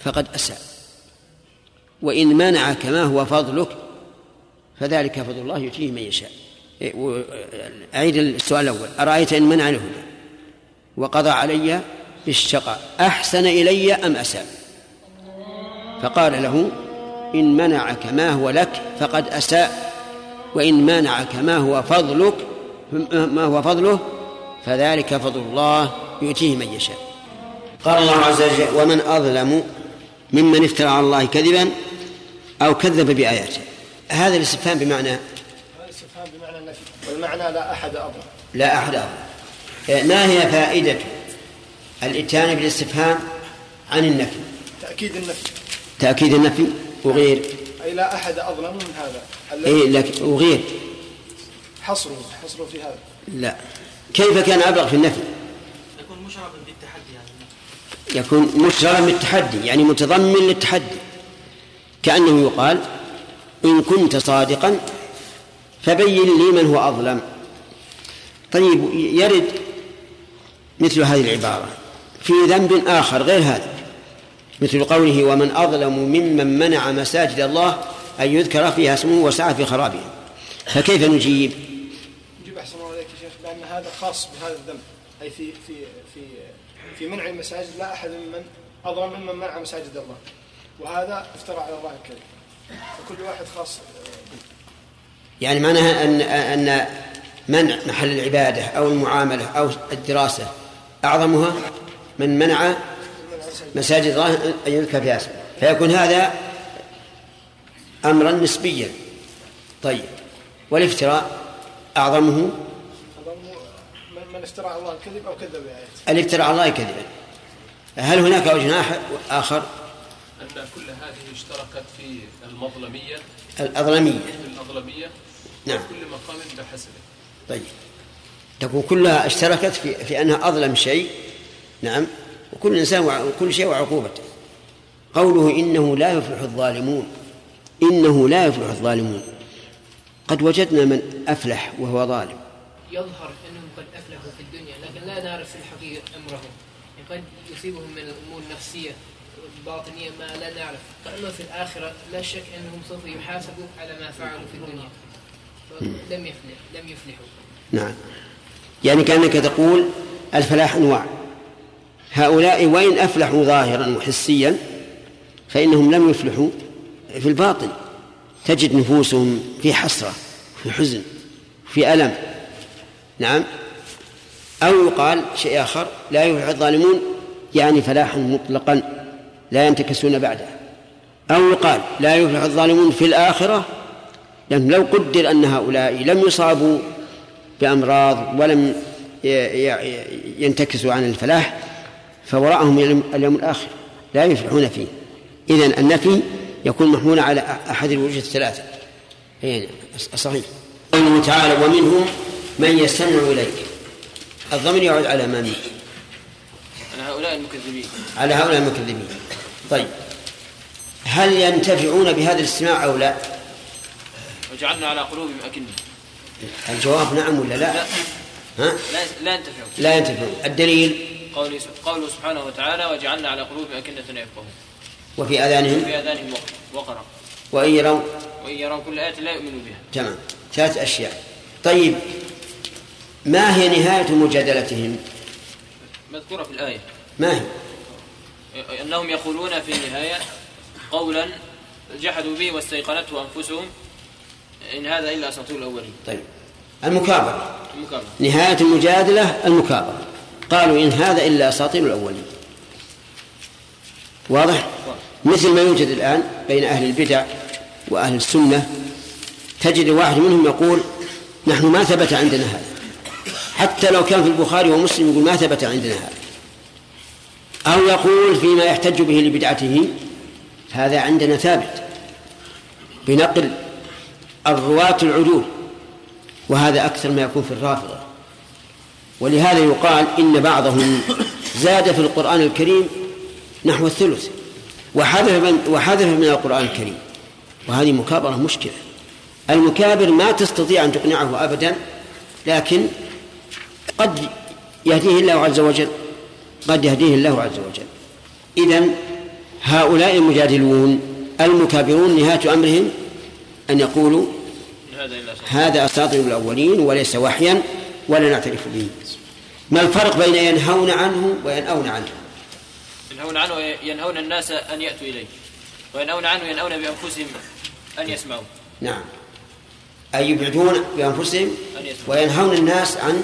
فقد أساء. وإن منعك ما هو فضلك فذلك فضل الله يؤتيه من يشاء. إيه، أعيد السؤال الأول. أرأيت إن منع الهدى وقضى علي بالشقاء. أحسن إلي أم أساء؟ فقال له إن منعك ما هو لك فقد أساء وإن منعك ما هو فضلك ما هو فضله فذلك فضل الله يؤتيه من يشاء. قال الله عز وجل ومن أظلم ممن افترى على الله كذبا أو كذب بآياته. هذا الاستفهام بمعنى هذا الاستفهام بمعنى النفي والمعنى لا أحد أظلم لا أحد أظلم ما هي فائدة الإتيان بالاستفهام عن النفي؟ تأكيد النفي. تأكيد النفي؟ وغير أي لا أحد أظلم من هذا. الذي إيه لك وغير حصره حصره في هذا. لا. كيف كان أبلغ في النفي؟ يكون مشربا بالتحدي يعني يكون مشربا بالتحدي يعني متضمن للتحدي. كأنه يقال إن كنت صادقا فبين لي من هو أظلم. طيب يرد مثل هذه العبارة. في ذنب آخر غير هذا مثل قوله ومن أظلم ممن منع مساجد الله أن يذكر فيها اسمه وسعى في خرابها فكيف نجيب؟ نجيب أحسن الله عليك يا شيخ بأن هذا خاص بهذا الذنب. أي في في في في منع المساجد لا أحد ممن أظلم ممن منع مساجد الله. وهذا افترى على الله الكذب. فكل واحد خاص. يعني معناها أن أن منع محل العبادة أو المعاملة أو الدراسة أعظمها من منع مساجد الله أن يذكر فيها اسمه. فيكون هذا أمرا نسبيا. طيب. والافتراء أعظمه؟ من من افترى على الله الكذب أو كذب بآياته. الافتراء على الله كذبا هل هناك وجه آخر؟ أن كل هذه اشتركت في المظلمية. الأظلمية. في الأظلمية. نعم. كل مقام بحسبه. طيب. تكون كلها اشتركت في, في أنها أظلم شيء. نعم. وكل إنسان وكل شيء وعقوبته. قوله إنه لا يفلح الظالمون. إنه لا يفلح الظالمون. قد وجدنا من أفلح وهو ظالم. يظهر أنهم قد أفلحوا في الدنيا لكن لا نعرف في الحقيقة أمرهم. يعني قد يصيبهم من الأمور النفسية. الباطنية ما لا نعرف. فاما في الآخرة لا شك أنهم سوف يحاسبوا على ما فعلوا في الدنيا. لم يفلح لم يفلحوا. نعم. يعني كأنك تقول الفلاح أنواع. هؤلاء وإن أفلحوا ظاهرا وحسيا فإنهم لم يفلحوا في الباطن. تجد نفوسهم في حسرة في حزن في ألم. نعم. أو يقال شيء آخر لا يفلح الظالمون يعني فلاحا مطلقا. لا ينتكسون بعده. أو يقال لا يفلح الظالمون في الآخرة لأن لو قدر أن هؤلاء لم يصابوا بأمراض ولم ينتكسوا عن الفلاح فوراءهم اليوم- اليوم الآخر لا يفلحون فيه. إذن النفي يكون محمولا على أحد الوجوه الثلاثة. يعني صحيح. قوله تعالى ومنهم من يستمع إليك. الضمير يعود على من؟ على هؤلاء المكذبين. على هؤلاء المكذبين. طيب. هل ينتفعون بهذا الاستماع أو لا؟ وجعلنا على قلوبهم أكنة. الجواب نعم ولا لا؟ لا. ها؟ لا ينتفعون. لا ينتفعون. الدليل؟ قوله قوله سبحانه وتعالى وجعلنا على قلوبهم أكنة يفقهون. وفي آذانهم؟ وفي آذانهم وقر وقرا وإن يروا وإن يروا كل آية لا يؤمنوا بها. تمام. ثلاث أشياء. طيب. ما هي نهاية مجادلتهم؟ مذكورة في الآية. ما هي؟ أنهم يقولون في النهاية قولا جحدوا به واستيقنته أنفسهم إن هذا إلا أساطير الأولين. طيب. المكابرة. المكابرة. نهاية المجادلة المكابرة. قالوا إن هذا إلا أساطير الأولين. واضح. مثل ما يوجد الآن بين أهل البدع وأهل السنة تجد واحد منهم يقول نحن ما ثبت عندنا هذا. حتى لو كان في البخاري ومسلم يقول ما ثبت عندنا هذا. أو يقول فيما يحتج به لبدعته هذا عندنا ثابت. بنقل الرواة العدول وهذا أكثر ما يكون في الرافضة. ولهذا يقال إن بعضهم زاد في القرآن الكريم نحو الثلث وحذف من وحذف من القرآن الكريم. وهذه مكابرة مشكلة. المكابر ما تستطيع أن تقنعه أبدا لكن قد يهديه الله عز وجل. قد يهديه الله عز وجل. إذن هؤلاء المجادلون المكابرون نهاية أمرهم أن يقولوا هذا أساطير الأولين وليس وحيا ولا نعترف به. ما الفرق بين ينهون عنه وينأون عنه؟ ينهون عنه ينهون الناس أن يأتوا إليه. وينهون عنه ينهون بأنفسهم أن يسمعوا. نعم. أي يبعدون بأنفسهم وينهون الناس عن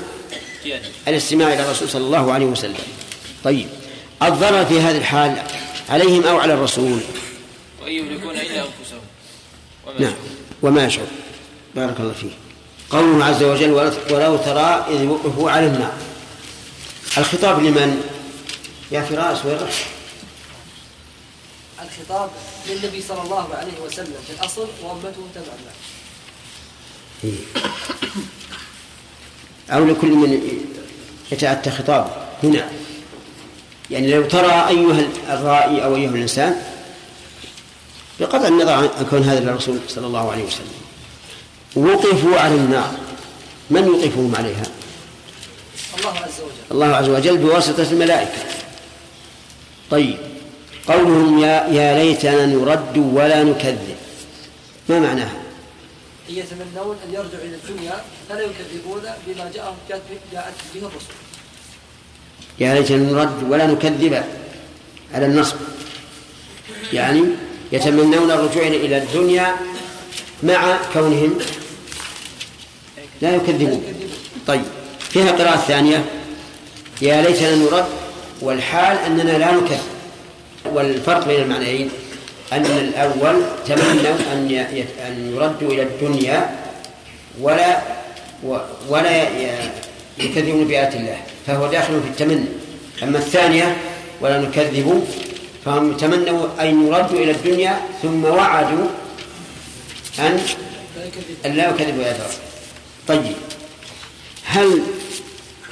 الاستماع إلى الرسول صلى الله عليه وسلم. طيب الضرر في هذه الحال عليهم أو على الرسول؟ وإن يملكون إلا أنفسهم. وما نعم. وما يشعر بارك الله فيه قوله عز وجل ولو ترى إذ وقفوا على النار. الخطاب لمن؟ يا فراس وين رحت؟ الخطاب للنبي صلى الله عليه وسلم. في الأصل وأمته تبعا له إيه. أو لكل من يتأتى خطاب هنا. يعني لو ترى أيها الرائي أو أيها الإنسان بقطع النظر عن كون هذا للرسول صلى الله عليه وسلم. وقفوا على النار. من يوقفهم عليها؟ الله عز وجل. الله عز وجل بواسطة الملائكة. طيب. قولهم يا يا ليتنا نرد ولا نكذب. ما معناها؟ يتمنون أن يرجعوا إلى الدنيا فلا يكذبون بما جاءهم جاءت به الرسل. يا ليتنا نرد ولا نكذب على النصب. يعني يتمنون الرجوع إلى الدنيا مع كونهم لا يكذبون. طيب فيها قراءة ثانية. يا ليتنا نرد والحال أننا لا نكذب. والفرق بين المعنيين أن الأول تمنوا أن أن يردوا إلى الدنيا ولا ولا يكذبون بآيات الله فهو داخل في التمني. أما الثانية ولا نكذب فهم تمنوا أن يردوا إلى الدنيا ثم وعدوا أن أن لا يكذبوا آيات الله. طيب هل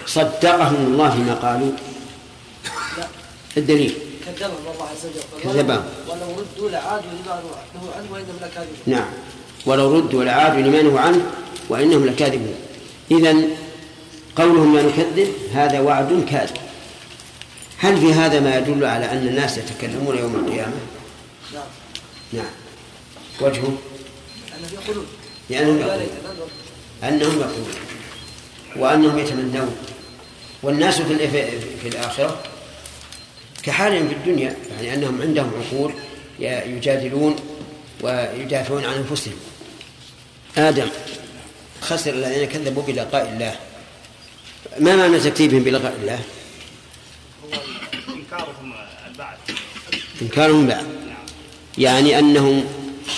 صدقهم الله ما قالوا؟ الدليل. كذبهم الله عز وجل. كذبهم. ولو ردوا لعادوا لما نهوا عنه. وإنهم لكاذبون. نعم. ولو ردوا لعادوا لما نهوا عنه وإنهم لكاذبون. اذا قولهم لا نكذب هذا وعد كاذب. هل في هذا ما يدل على أن الناس يتكلمون يوم القيامة؟ نعم. نعم وجهه؟ انهم يقولون لأنهم يقولون. ليتنا نرد. أنهم يقولون. وأنهم يتمنون. والناس في في الآخرة كحالهم في الدنيا يعني أنهم عندهم عقول يجادلون ويدافعون عن أنفسهم. آدم خسر الذين كذبوا بلقاء الله. ما معنى تكذيبهم بلقاء الله؟ إنكارهم البعث انكارهم بعد يعني أنهم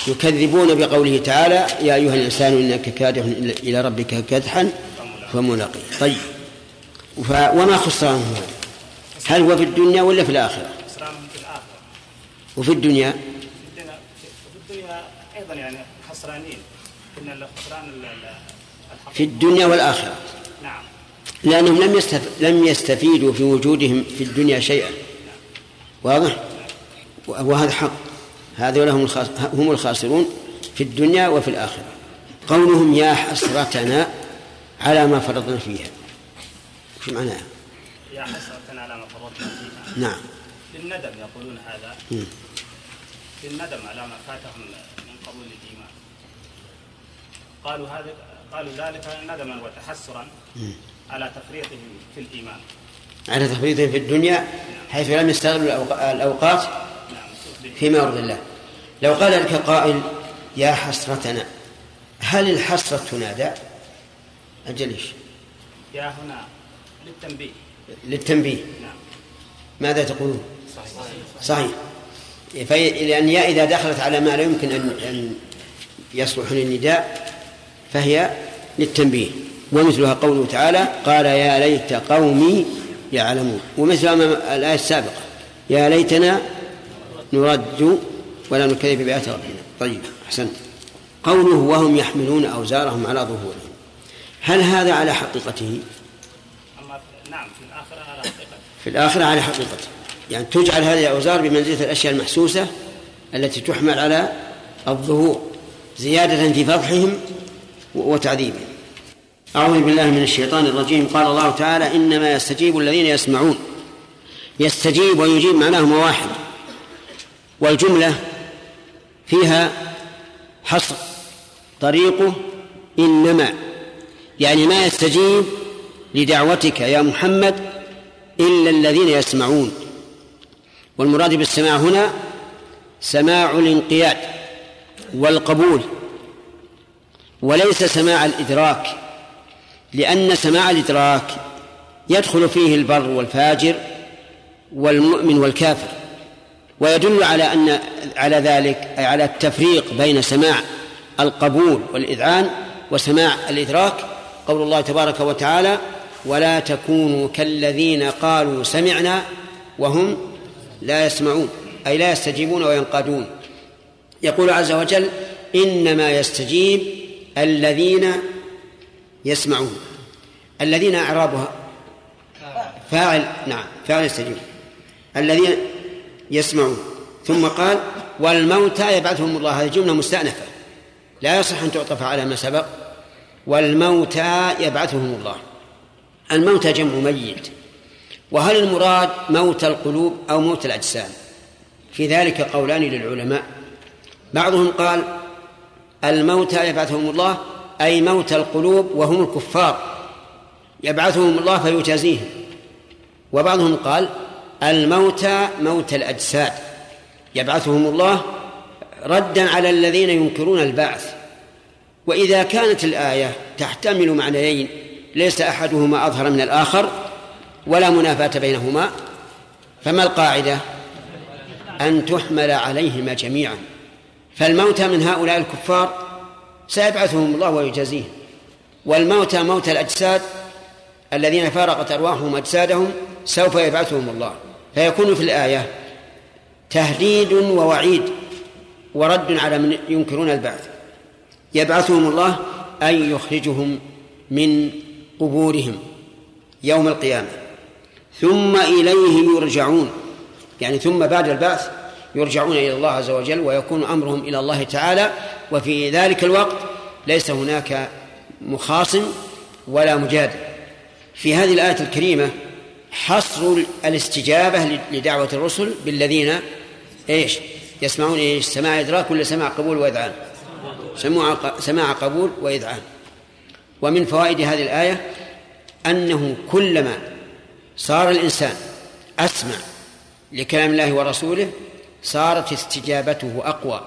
يكذبون بقوله تعالى يا أيها الإنسان إنك كادح إلى ربك كدحا فملاقيه طيب. وما خسرانهم هذا؟ هل هو في الدنيا ولا في الآخرة؟ خسرانهم في الآخرة وفي الدنيا في الدنيا أيضا يعني خسرانين إن الخسران في الدنيا والآخرة نعم لأنهم لم يستف... لم يستفيدوا في وجودهم في الدنيا شيئا. واضح؟ وهذا حق. هذول هم الخاس... هم الخاسرون في الدنيا وفي الآخرة. قولهم يا حسرتنا على ما فرطنا فيها. وش معناها؟ يا حسرة على ما فرطنا فيها. نعم. للندم يقولون هذا. مم. للندم على ما فاتهم من قبول الإيمان. قالوا هذا قالوا ذلك ندما وتحسرا. مم. على تفريطهم في الإيمان. على تفريطهم في الدنيا حيث لم يستغلوا الأوق- الأوقات فيما يرضي الله. لو قال لك قائل يا حسرتنا. هل الحسرة تنادى؟ أجل إيش؟ يا هنا للتنبيه. للتنبيه. نعم. ماذا تقولون؟ صحيح. صحيح. في- لأن يا إذا دخلت على ما لا يمكن أن أن يصلح للنداء فهي للتنبيه. ومثلها قوله تعالى قال يا ليت قومي يعلمون ومثلها أمام الآية السابقة يا ليتنا نرد ولا نكذب بآيات ربنا. طيب أحسنت. قوله وهم يحملون أوزارهم على ظهورهم. هل هذا على حقيقته؟ نعم في الآخرة على حقيقة في الآخرة على حقيقته. يعني تجعل هذه الأوزار بمنزلة الأشياء المحسوسة التي تحمل على الظهور زيادة في فضحهم وتعذيبهم. أعوذ بالله من الشيطان الرجيم. قال الله تعالى إنما يستجيب الذين يسمعون. يستجيب ويجيب معناهما واحد. والجملة فيها حصر. طريقه إنما. يعني ما يستجيب لدعوتك يا محمد إلا الذين يسمعون. والمراد بالسماع هنا سماع الانقياد والقبول وليس سماع الإدراك. لأن سماع الإدراك يدخل فيه البر والفاجر والمؤمن والكافر ويدل على أن على ذلك أي على التفريق بين سماع القبول والإذعان وسماع الإدراك. قول الله تبارك وتعالى ولا تكونوا كالذين قالوا سمعنا وهم لا يسمعون أي لا يستجيبون وينقادون. يقول عز وجل إنما يستجيب الذين يسمعون. الذين أعرابها فاعل. نعم فاعل يستجيب. الذين يسمعون. ثم قال والموتى يبعثهم الله. هذه جملة مستأنفة. لا يصح أن تعطف على ما سبق. والموتى يبعثهم الله. الموتى جمع ميت. وهل المراد موت القلوب أو موت الأجسام؟ في ذلك قولان للعلماء. بعضهم قال الموتى يبعثهم الله. أي موت القلوب وهم الكفار. يبعثهم الله فيجازيهم. وبعضهم قال الموتى موت الأجساد. يبعثهم الله ردا على الذين ينكرون البعث. وإذا كانت الآية تحتمل معنيين ليس أحدهما أظهر من الآخر ولا منافاة بينهما فما القاعدة؟ أن تحمل عليهما جميعا. فالموتى من هؤلاء الكفار سيبعثهم الله ويجازيهم. والموتى موت الأجساد الذين فارقت أرواحهم أجسادهم سوف يبعثهم الله. فيكون في الآية تهديد ووعيد ورد على من ينكرون البعث. يبعثهم الله أي يخرجهم من قبورهم يوم القيامة. ثم إليه يرجعون. يعني ثم بعد البعث يرجعون إلى الله عز وجل ويكون أمرهم إلى الله تعالى وفي ذلك الوقت ليس هناك مخاصم ولا مجادل. في هذه الآية الكريمة حصر الاستجابة لدعوة الرسل بالذين إيش يسمعون إيش سماع إدراك ولا سماع قبول وإذعان؟ سماع سماع قبول وإذعان. ومن فوائد هذه الآية أنه كلما صار الإنسان أسمع لكلام الله ورسوله صارت استجابته أقوى.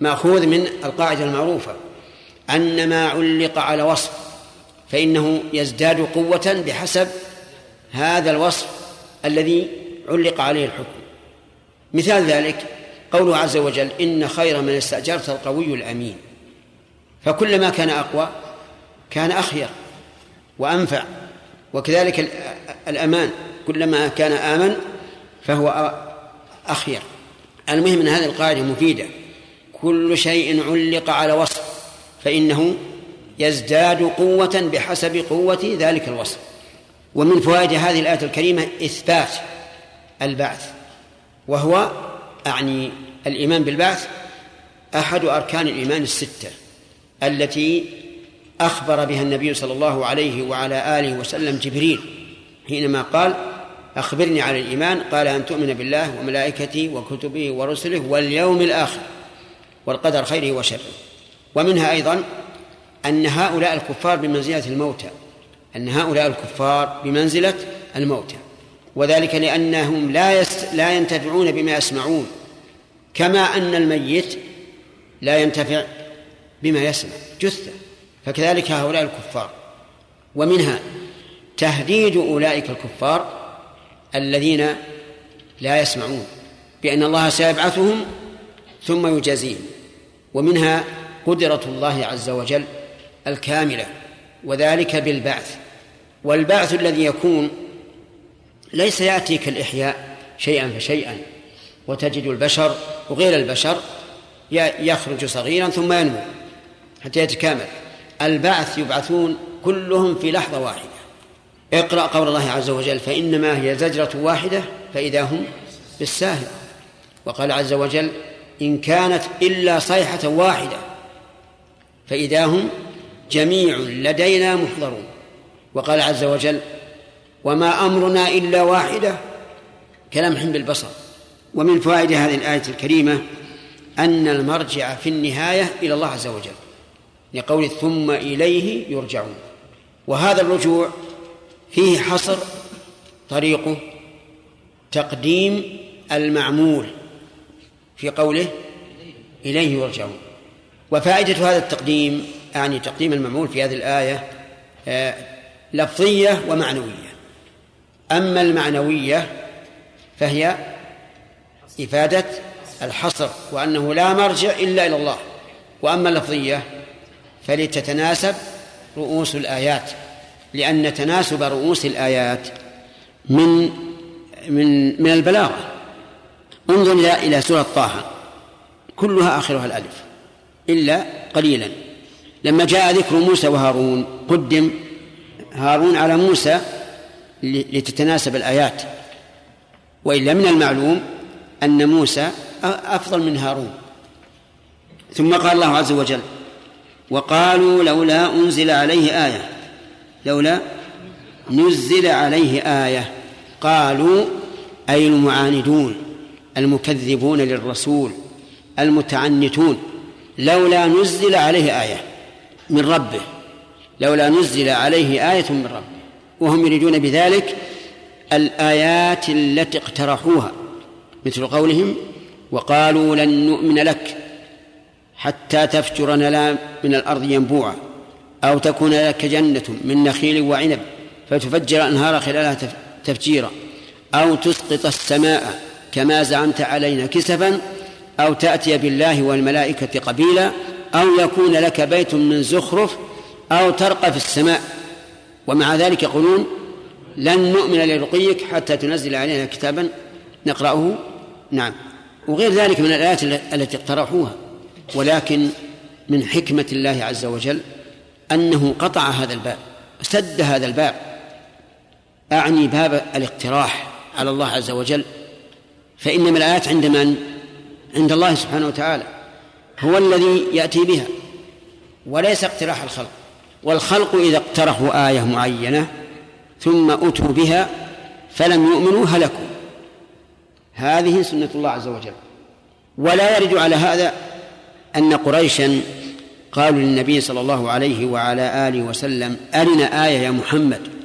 مأخوذ من القاعدة المعروفة. أن ما علق على وصف فإنه يزداد قوة بحسب هذا الوصف الذي علق عليه الحكم. مثال ذلك قوله عز وجل إن خير من استأجرت القوي الأمين. فكلما كان أقوى كان أخير وأنفع وكذلك الأمان. كلما كان آمن فهو أخير. المهم أن هذه القاعدة مفيدة. كل شيء علق على وصف فإنه يزداد قوة بحسب قوة ذلك الوصف. ومن فوائد هذه الآية الكريمة إثبات البعث وهو أعني الإيمان بالبعث أحد أركان الإيمان الستة التي أخبر بها النبي صلى الله عليه وعلى آله وسلم جبريل حينما قال أخبرني على الإيمان. قال أن تؤمن بالله وملائكته وكتبه ورسله واليوم الآخر. والقدر خيره وشره. ومنها أيضا أن هؤلاء الكفار بمنزلة الموتى أن هؤلاء الكفار بمنزلة الموتى. وذلك لأنهم لا يست... لا ينتفعون بما يسمعون كما أن الميت لا ينتفع بما يسمع جثة. فكذلك هؤلاء الكفار. ومنها تهديد أولئك الكفار الذين لا يسمعون بأن الله سيبعثهم ثم يجازيهم. ومنها قدرة الله عز وجل الكاملة وذلك بالبعث. والبعث الذي يكون ليس يأتي كالإحياء شيئا فشيئا وتجد البشر وغير البشر يخرج صغيرا ثم ينمو حتى يتكامل. البعث يبعثون كلهم في لحظة واحدة. اقرأ قول الله عز وجل فإنما هي زجرة واحدة فإذا هم بالساهرة. وقال عز وجل إن كانت إلا صيحة واحدة فإذا هم جميع لدينا محضرون. وقال عز وجل وما أمرنا إلا واحدة كلمح بالبصر ومن فوائد هذه الآية الكريمة أن المرجع في النهاية إلى الله عز وجل لقول ثم إليه يرجعون وهذا الرجوع فيه حصر طريقه تقديم المعمول. في قوله إليه يرجعون. وفائدة هذا التقديم أعني تقديم المعمول في هذه الآية آه، لفظية ومعنوية. أما المعنوية فهي إفادة الحصر وأنه لا مرجع إلا إلى الله. وأما اللفظية فلتتناسب رؤوس الآيات لأن تناسب رؤوس الآيات من من من البلاغة. انظر إلى إلى سورة طه. كلها آخرها الألف. إلا قليلا. لما جاء ذكر موسى وهارون قدم هارون على موسى لتتناسب الآيات. وإلا من المعلوم أن موسى أفضل من هارون. ثم قال الله عز وجل وقالوا لولا أنزل عليه آية. لولا نزل عليه آية. قالوا أي المعاندون. المكذبون للرسول المتعنتون. لولا نزل عليه آية من ربه لولا نزل عليه آية من ربه. وهم يريدون بذلك الآيات التي اقترحوها مثل قولهم وقالوا لن نؤمن لك حتى تفجر لنا من الأرض ينبوعا أو تكون لك جنة من نخيل وعنب فتفجر أنهار خلالها تفجيرا أو تسقط السماء كما زعمت علينا كسفا أو تأتي بالله والملائكة قبيلا أو يكون لك بيت من زخرف أو ترقى في السماء. ومع ذلك يقولون لن نؤمن لرقيك حتى تنزل علينا كتابا نقرأه. نعم. وغير ذلك من الآيات التي اقترحوها. ولكن من حكمة الله عز وجل أنه قطع هذا الباب سد هذا الباب أعني باب الاقتراح على الله عز وجل فإنما الآيات عند من؟ عند الله سبحانه وتعالى. هو الذي يأتي بها. وليس اقتراح الخلق. والخلق إذا اقترحوا آية معينة ثم أتوا بها فلم يؤمنوا هلكوا. هذه سنة الله عز وجل. ولا يرد على هذا أن قريشا قالوا للنبي صلى الله عليه وعلى آله وسلم أرنا آية يا محمد.